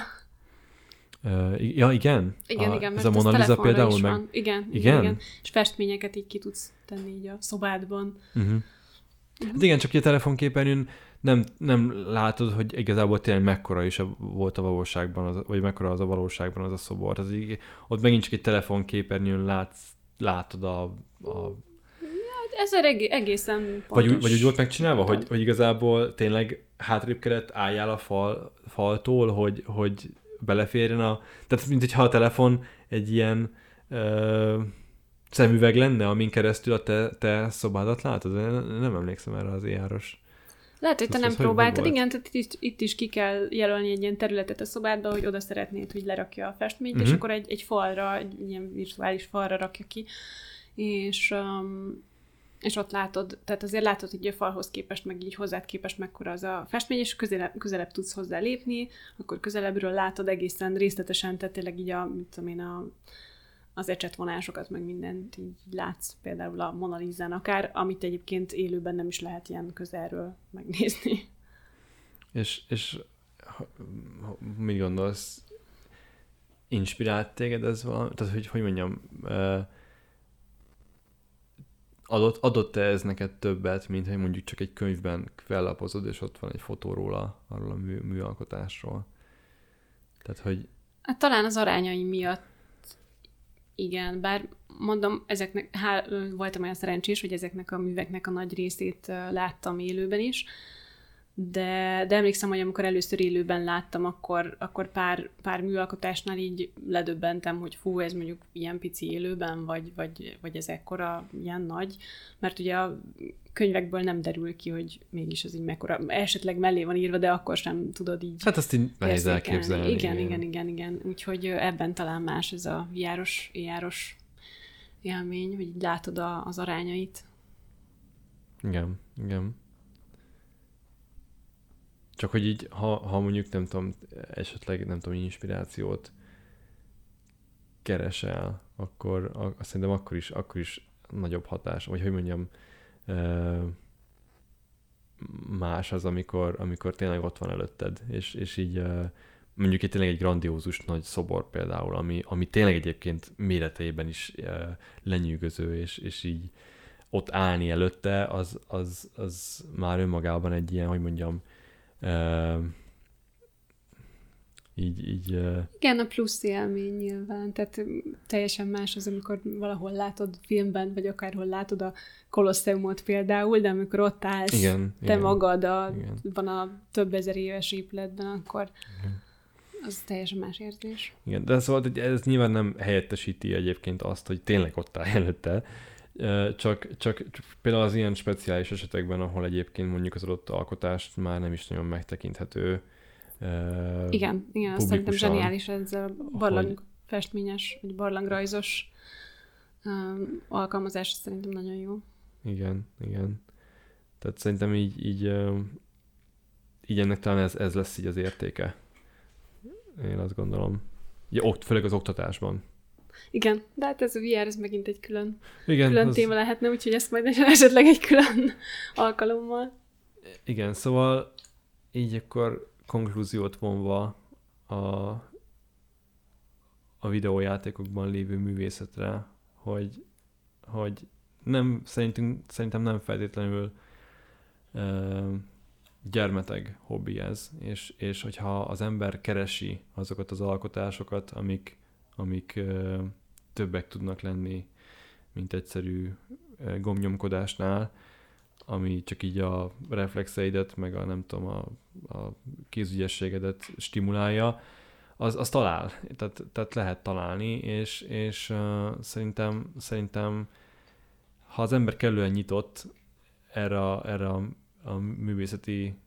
Uh, ja, igen? Igen, a, igen, mert ez a Mona Lisa például meg... Van. Igen, igen, igen, és festményeket így ki tudsz tenni így a szobádban. Uh-huh. Uh-huh. Hát igen, csak a telefonképernyőn nem, nem látod, hogy igazából tényleg mekkora is a, volt a valóságban, az, vagy mekkora az a valóságban az a szobor. Tehát így, ott megint csak egy telefonképernyőn látsz, látod a, a ez eg- egészen pontos. Vagy, vagy úgy volt megcsinálva, hogy, hogy igazából tényleg hátrébb kellett álljál a fal, faltól, hogy, hogy beleférjen a... Tehát, mint hogyha a telefon egy ilyen ö, szemüveg lenne, amin keresztül a te, te szobádat látod. Nem, nem emlékszem erre az járos lehet, hogy te nem próbáltad, igen, tehát itt, itt is ki kell jelölni egy ilyen területet a szobádba, hogy oda szeretnéd, hogy lerakja a festményt, uh-huh. és mhm. akkor egy, egy falra, egy ilyen virtuális falra rakja ki, és, um, és ott látod, tehát azért látod, hogy a falhoz képest, meg így hozzád képest mekkora az a festmény, és közelebb, közelebb tudsz hozzá lépni, akkor közelebbről látod egészen részletesen, tehát tényleg így a, mit tudom én, a az ecsetvonásokat, meg mindent így látsz, például a Mona akár, amit egyébként élőben nem is lehet ilyen közelről megnézni. És, és mit gondolsz, inspirált téged ez valami? Tehát, hogy, hogy mondjam, adott, adott-e ez neked többet, mint hogy mondjuk csak egy könyvben fellapozod, és ott van egy fotó róla, arról a mű, műalkotásról? Tehát, hogy... Hát talán az arányai miatt igen, bár mondom, ezeknek, há, voltam olyan szerencsés, hogy ezeknek a műveknek a nagy részét láttam élőben is, de, de emlékszem, hogy amikor először élőben láttam, akkor, akkor pár, pár műalkotásnál így ledöbbentem, hogy fú, ez mondjuk ilyen pici élőben, vagy, vagy, vagy ez ekkora, ilyen nagy, mert ugye a könyvekből nem derül ki, hogy mégis az így mekkora, esetleg mellé van írva, de akkor sem tudod így Hát azt így nehéz elképzelni. Igen, igen, igen, igen. Úgyhogy ebben talán más ez a járos, járos élmény, hogy így látod a, az arányait. Igen, igen. Csak hogy így, ha, ha mondjuk nem tudom, esetleg nem tudom, inspirációt keresel, akkor a, szerintem akkor is, akkor is nagyobb hatás, vagy hogy mondjam, más az, amikor, amikor tényleg ott van előtted, és, és így mondjuk egy tényleg egy grandiózus nagy szobor például, ami, ami tényleg egyébként méreteiben is lenyűgöző, és, és így ott állni előtte, az, az, az már önmagában egy ilyen, hogy mondjam, uh, így, így uh, Igen, a plusz élmény nyilván, tehát teljesen más az, amikor valahol látod filmben, vagy akárhol látod a Kolosseumot például, de amikor ott állsz igen, te igen, magad a, igen. van a több ezer éves épületben, akkor Igen. az teljesen más érzés. Igen, de szóval hogy ez nyilván nem helyettesíti egyébként azt, hogy tényleg ott áll előtte, csak, csak, például az ilyen speciális esetekben, ahol egyébként mondjuk az adott alkotást már nem is nagyon megtekinthető. Igen, igen, azt szerintem zseniális ezzel a barlang festményes, vagy barlangrajzos alkalmazás szerintem nagyon jó. Igen, igen. Tehát szerintem így, így, így ennek talán ez, ez lesz így az értéke. Én azt gondolom. Ja, okt, főleg az oktatásban. Igen, de hát ez a VR, ez megint egy külön, Igen, külön az, téma lehetne, úgyhogy ezt majd esetleg egy külön alkalommal. igen, szóval így akkor konklúziót vonva a, a videójátékokban lévő művészetre, hogy, hogy nem, szerintünk, szerintem nem feltétlenül ö, gyermeteg hobbi ez, és, és hogyha az ember keresi azokat az alkotásokat, amik, amik többek tudnak lenni, mint egyszerű gomnyomkodásnál, ami csak így a reflexeidet, meg a nem tudom, a, a kézügyességedet stimulálja, az, az talál, tehát, tehát lehet találni, és, és uh, szerintem, szerintem ha az ember kellően nyitott erre, erre a, a művészeti,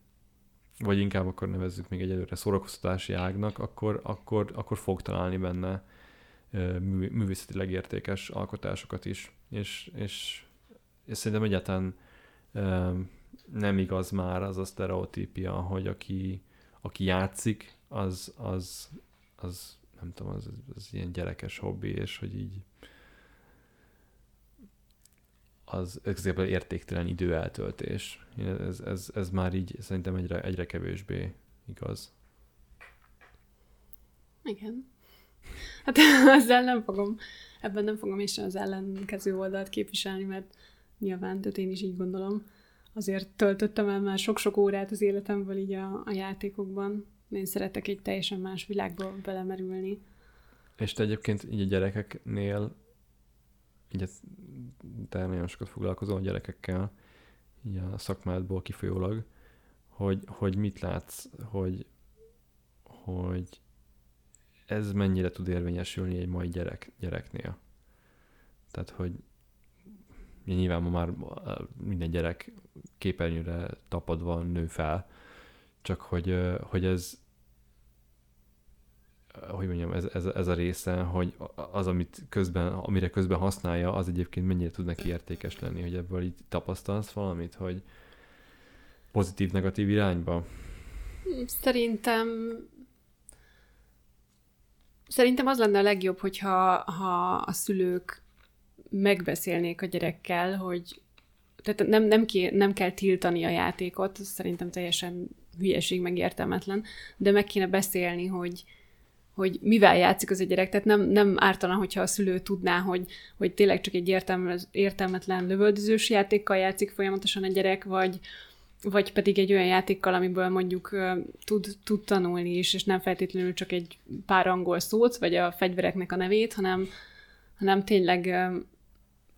vagy inkább akkor nevezzük még egyelőre szórakoztatási ágnak, akkor, akkor, akkor fog találni benne művészetileg értékes alkotásokat is. És, és, és szerintem egyáltalán nem igaz már az a sztereotípia, hogy aki, aki játszik, az, az, az nem tudom, az, az ilyen gyerekes hobbi, és hogy így az igazából értéktelen időeltöltés. Ez, ez, ez már így szerintem egyre, egyre kevésbé igaz. Igen. Hát ezzel nem fogom, ebben nem fogom is az ellenkező oldalt képviselni, mert nyilván, tehát én is így gondolom. Azért töltöttem el már sok-sok órát az életemből így a, a játékokban. Én szeretek egy teljesen más világba belemerülni. És te egyébként így a gyerekeknél, így te nagyon sokat foglalkozol a gyerekekkel, így a szakmádból kifolyólag, hogy, hogy mit látsz, hogy, hogy ez mennyire tud érvényesülni egy mai gyerek, gyereknél. Tehát, hogy nyilván ma már minden gyerek képernyőre tapadva nő fel, csak hogy, hogy ez hogy mondjam, ez, ez, ez a része, hogy az, amit közben, amire közben használja, az egyébként mennyire tud neki értékes lenni, hogy ebből így tapasztalsz valamit, hogy pozitív-negatív irányba. Szerintem Szerintem az lenne a legjobb, hogyha ha a szülők megbeszélnék a gyerekkel, hogy tehát nem, nem, ké, nem kell tiltani a játékot, szerintem teljesen hülyeség, meg értelmetlen, de meg kéne beszélni, hogy, hogy mivel játszik az a gyerek, tehát nem, nem ártana, hogyha a szülő tudná, hogy, hogy tényleg csak egy értelme, értelmetlen lövöldözős játékkal játszik folyamatosan a gyerek, vagy, vagy pedig egy olyan játékkal, amiből mondjuk tud, tud tanulni is, és nem feltétlenül csak egy pár angol szót, vagy a fegyvereknek a nevét, hanem, hanem tényleg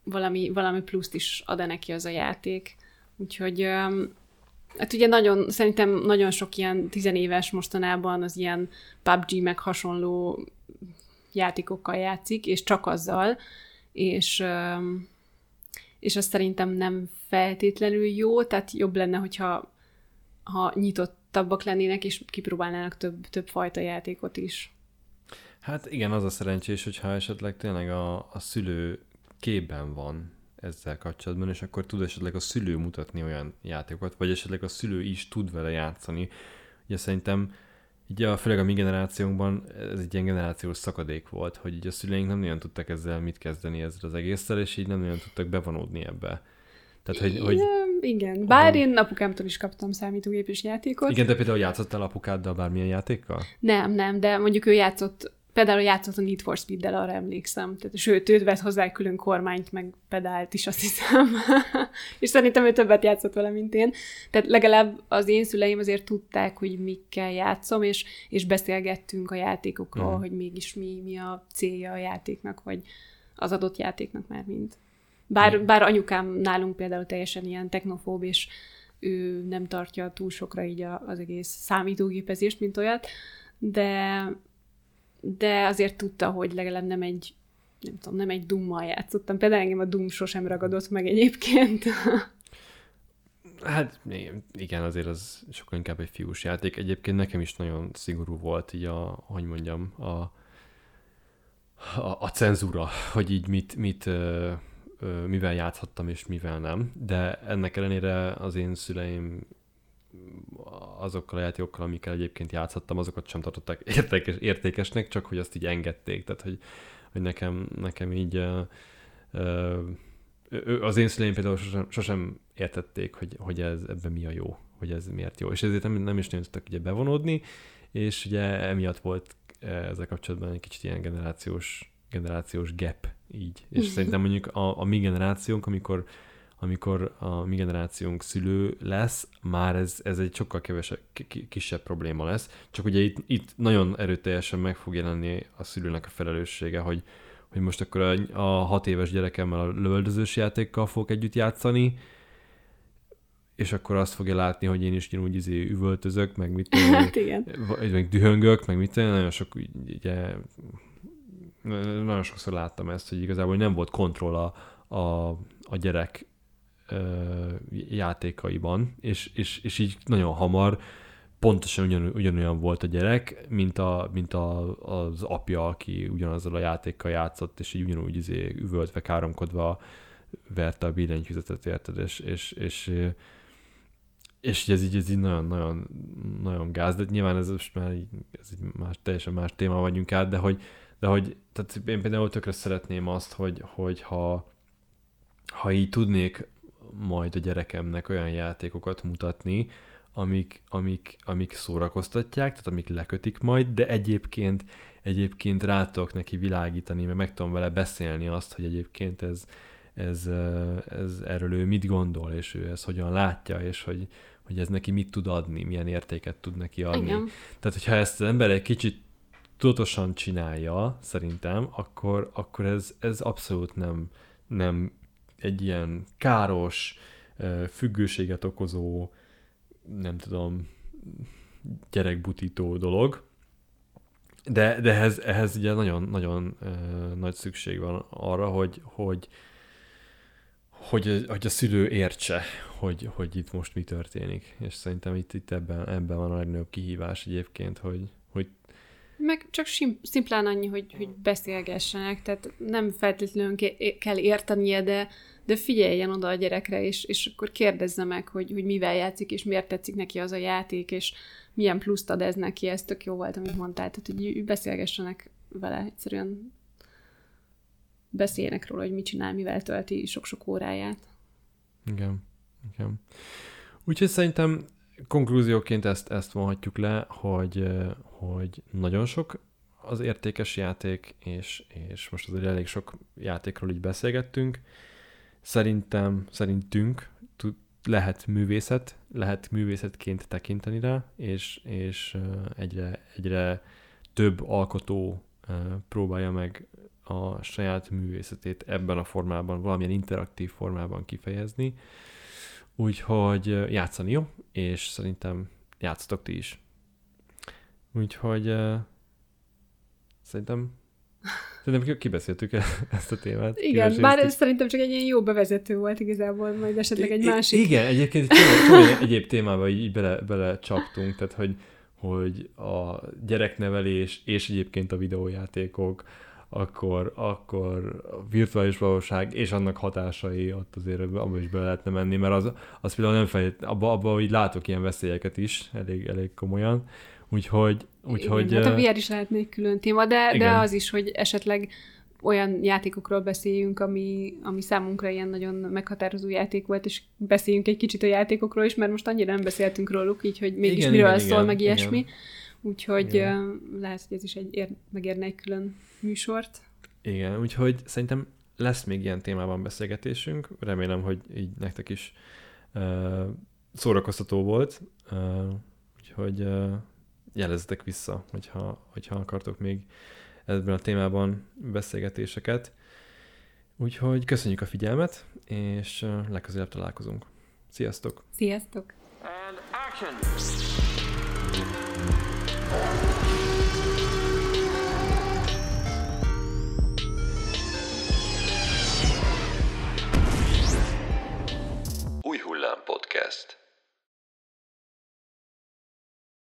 valami, valami pluszt is ad neki az a játék. Úgyhogy Hát ugye nagyon, szerintem nagyon sok ilyen tizenéves mostanában az ilyen PUBG meg hasonló játékokkal játszik, és csak azzal, és, és az szerintem nem feltétlenül jó, tehát jobb lenne, hogyha ha nyitottabbak lennének, és kipróbálnának több, több fajta játékot is. Hát igen, az a szerencsés, hogyha esetleg tényleg a, a szülő képben van ezzel kapcsolatban, és akkor tud esetleg a szülő mutatni olyan játékokat, vagy esetleg a szülő is tud vele játszani. Ugye szerintem így a, főleg a mi generációnkban ez egy ilyen generációs szakadék volt, hogy így a szüleink nem nagyon tudtak ezzel mit kezdeni ezzel az egésszel, és így nem nagyon tudtak bevonódni ebbe. Tehát, hogy, hogy igen, bár én apukámtól is kaptam számítógépes játékot. Igen, de például játszottál apukáddal bármilyen játékkal? Nem, nem, de mondjuk ő játszott Például játszott a Need for Speed-del, arra emlékszem. Tehát, sőt, őt vett hozzá külön kormányt, meg pedált is, azt hiszem. és szerintem ő többet játszott vele, mint én. Tehát legalább az én szüleim azért tudták, hogy mikkel játszom, és, és beszélgettünk a játékokról, mm. hogy mégis mi, mi a célja a játéknak, vagy az adott játéknak már mind. Bár, mm. bár anyukám nálunk például teljesen ilyen technofób, és ő nem tartja túl sokra így az egész számítógépezést, mint olyat, de de azért tudta, hogy legalább nem egy nem tudom, nem egy dummal játszottam. Például engem a dum sosem ragadott meg egyébként. Hát igen, azért az sokkal inkább egy fiús játék. Egyébként nekem is nagyon szigorú volt így a, hogy mondjam, a, a, a cenzúra, hogy így mit, mit ö, ö, mivel játszhattam és mivel nem. De ennek ellenére az én szüleim azokkal a játékokkal, amikkel egyébként játszhattam, azokat sem tartották értékes, értékesnek, csak hogy azt így engedték. Tehát, hogy, hogy nekem, nekem így uh, uh, az én szüleim például sosem, sosem értették, hogy, hogy ez ebben mi a jó, hogy ez miért jó. És ezért nem, nem is nagyon tudtak ugye bevonódni, és ugye emiatt volt ezzel kapcsolatban egy kicsit ilyen generációs, generációs gap így. És szerintem mondjuk a, a mi generációnk, amikor amikor a mi generációnk szülő lesz, már ez, ez egy sokkal kevesebb, kisebb probléma lesz. Csak ugye itt, itt nagyon erőteljesen meg fog jelenni a szülőnek a felelőssége, hogy, hogy most akkor a, a hat éves gyerekemmel a lövöldözős játékkal fogok együtt játszani, és akkor azt fogja látni, hogy én is ugyanúgy izé üvöltözök, meg mit tudom, hát igen. meg dühöngök, meg mit tudom, nagyon sok ugye, nagyon sokszor láttam ezt, hogy igazából nem volt kontroll a, a, a gyerek játékaiban, és, és, és így nagyon hamar pontosan ugyan, ugyanolyan volt a gyerek, mint, a, mint a, az apja, aki ugyanazzal a játékkal játszott, és így ugyanúgy izé üvöltve, káromkodva verte a billentyűzetet, érted, és, és, és, és ez így, ez így nagyon, nagyon, nagyon gáz, de nyilván ez most már így, ez így más, teljesen más téma vagyunk át, de hogy, de hogy tehát én például tökre szeretném azt, hogy, hogy ha, ha így tudnék majd a gyerekemnek olyan játékokat mutatni, amik, amik, amik szórakoztatják, tehát amik lekötik majd, de egyébként, egyébként rá tudok neki világítani, mert meg tudom vele beszélni azt, hogy egyébként ez, ez, ez erről ő mit gondol, és ő ezt hogyan látja, és hogy, hogy ez neki mit tud adni, milyen értéket tud neki adni. Igen. Tehát, hogyha ezt az ember egy kicsit tudatosan csinálja, szerintem, akkor, akkor ez, ez abszolút nem, nem egy ilyen káros, függőséget okozó, nem tudom, gyerekbutító dolog. De, de ehhez, ehhez ugye nagyon, nagyon nagy szükség van arra, hogy, hogy, hogy, hogy a szülő értse, hogy, hogy itt most mi történik. És szerintem itt, itt ebben, ebben van a legnagyobb kihívás egyébként, hogy meg csak sim, szimplán annyi, hogy, hogy beszélgessenek, tehát nem feltétlenül kell értenie, de, de figyeljen oda a gyerekre, és, és akkor kérdezze meg, hogy, hogy mivel játszik, és miért tetszik neki az a játék, és milyen pluszt ad ez neki, ez tök jó volt, amit mondtál, tehát hogy beszélgessenek vele, egyszerűen beszéljenek róla, hogy mit csinál, mivel tölti sok-sok óráját. Igen, igen. Úgyhogy szerintem konklúzióként ezt, ezt vonhatjuk le, hogy, hogy nagyon sok az értékes játék, és, és most azért elég sok játékról így beszélgettünk. Szerintem, szerintünk lehet művészet, lehet művészetként tekinteni rá, és, és egyre, egyre több alkotó próbálja meg a saját művészetét ebben a formában, valamilyen interaktív formában kifejezni. Úgyhogy játszani jó, és szerintem játszatok ti is. Úgyhogy ö, szerintem Szerintem kibeszéltük e- ezt a témát. Igen, bár ez szerintem csak egy ilyen jó bevezető volt igazából, majd esetleg egy I- másik. Igen, egyébként egy csomó, egyéb témába így bele, bele csaptunk, tehát hogy, hogy a gyereknevelés és egyébként a videójátékok, akkor, akkor a virtuális valóság és annak hatásai ott azért abba is bele lehetne menni, mert az, az például nem fejt, abba, abba így látok ilyen veszélyeket is, elég, elég komolyan, úgyhogy, úgyhogy igen, hát a VR is lehetne egy külön téma, de, de igen. az is, hogy esetleg olyan játékokról beszéljünk, ami, ami számunkra ilyen nagyon meghatározó játék volt, és beszéljünk egy kicsit a játékokról is, mert most annyira nem beszéltünk róluk, így, hogy mégis Igen, miről igen, szól, igen, meg igen. ilyesmi. Úgyhogy Igen. lehet, hogy ez is egy ér, megérne egy külön műsort. Igen, úgyhogy szerintem lesz még ilyen témában beszélgetésünk. Remélem, hogy így nektek is uh, szórakoztató volt. Uh, úgyhogy uh, jelezzetek vissza, hogyha, hogyha akartok még ebben a témában beszélgetéseket. Úgyhogy köszönjük a figyelmet, és uh, legközelebb találkozunk. Sziasztok! Sziasztok! And action! Hulam Podcast.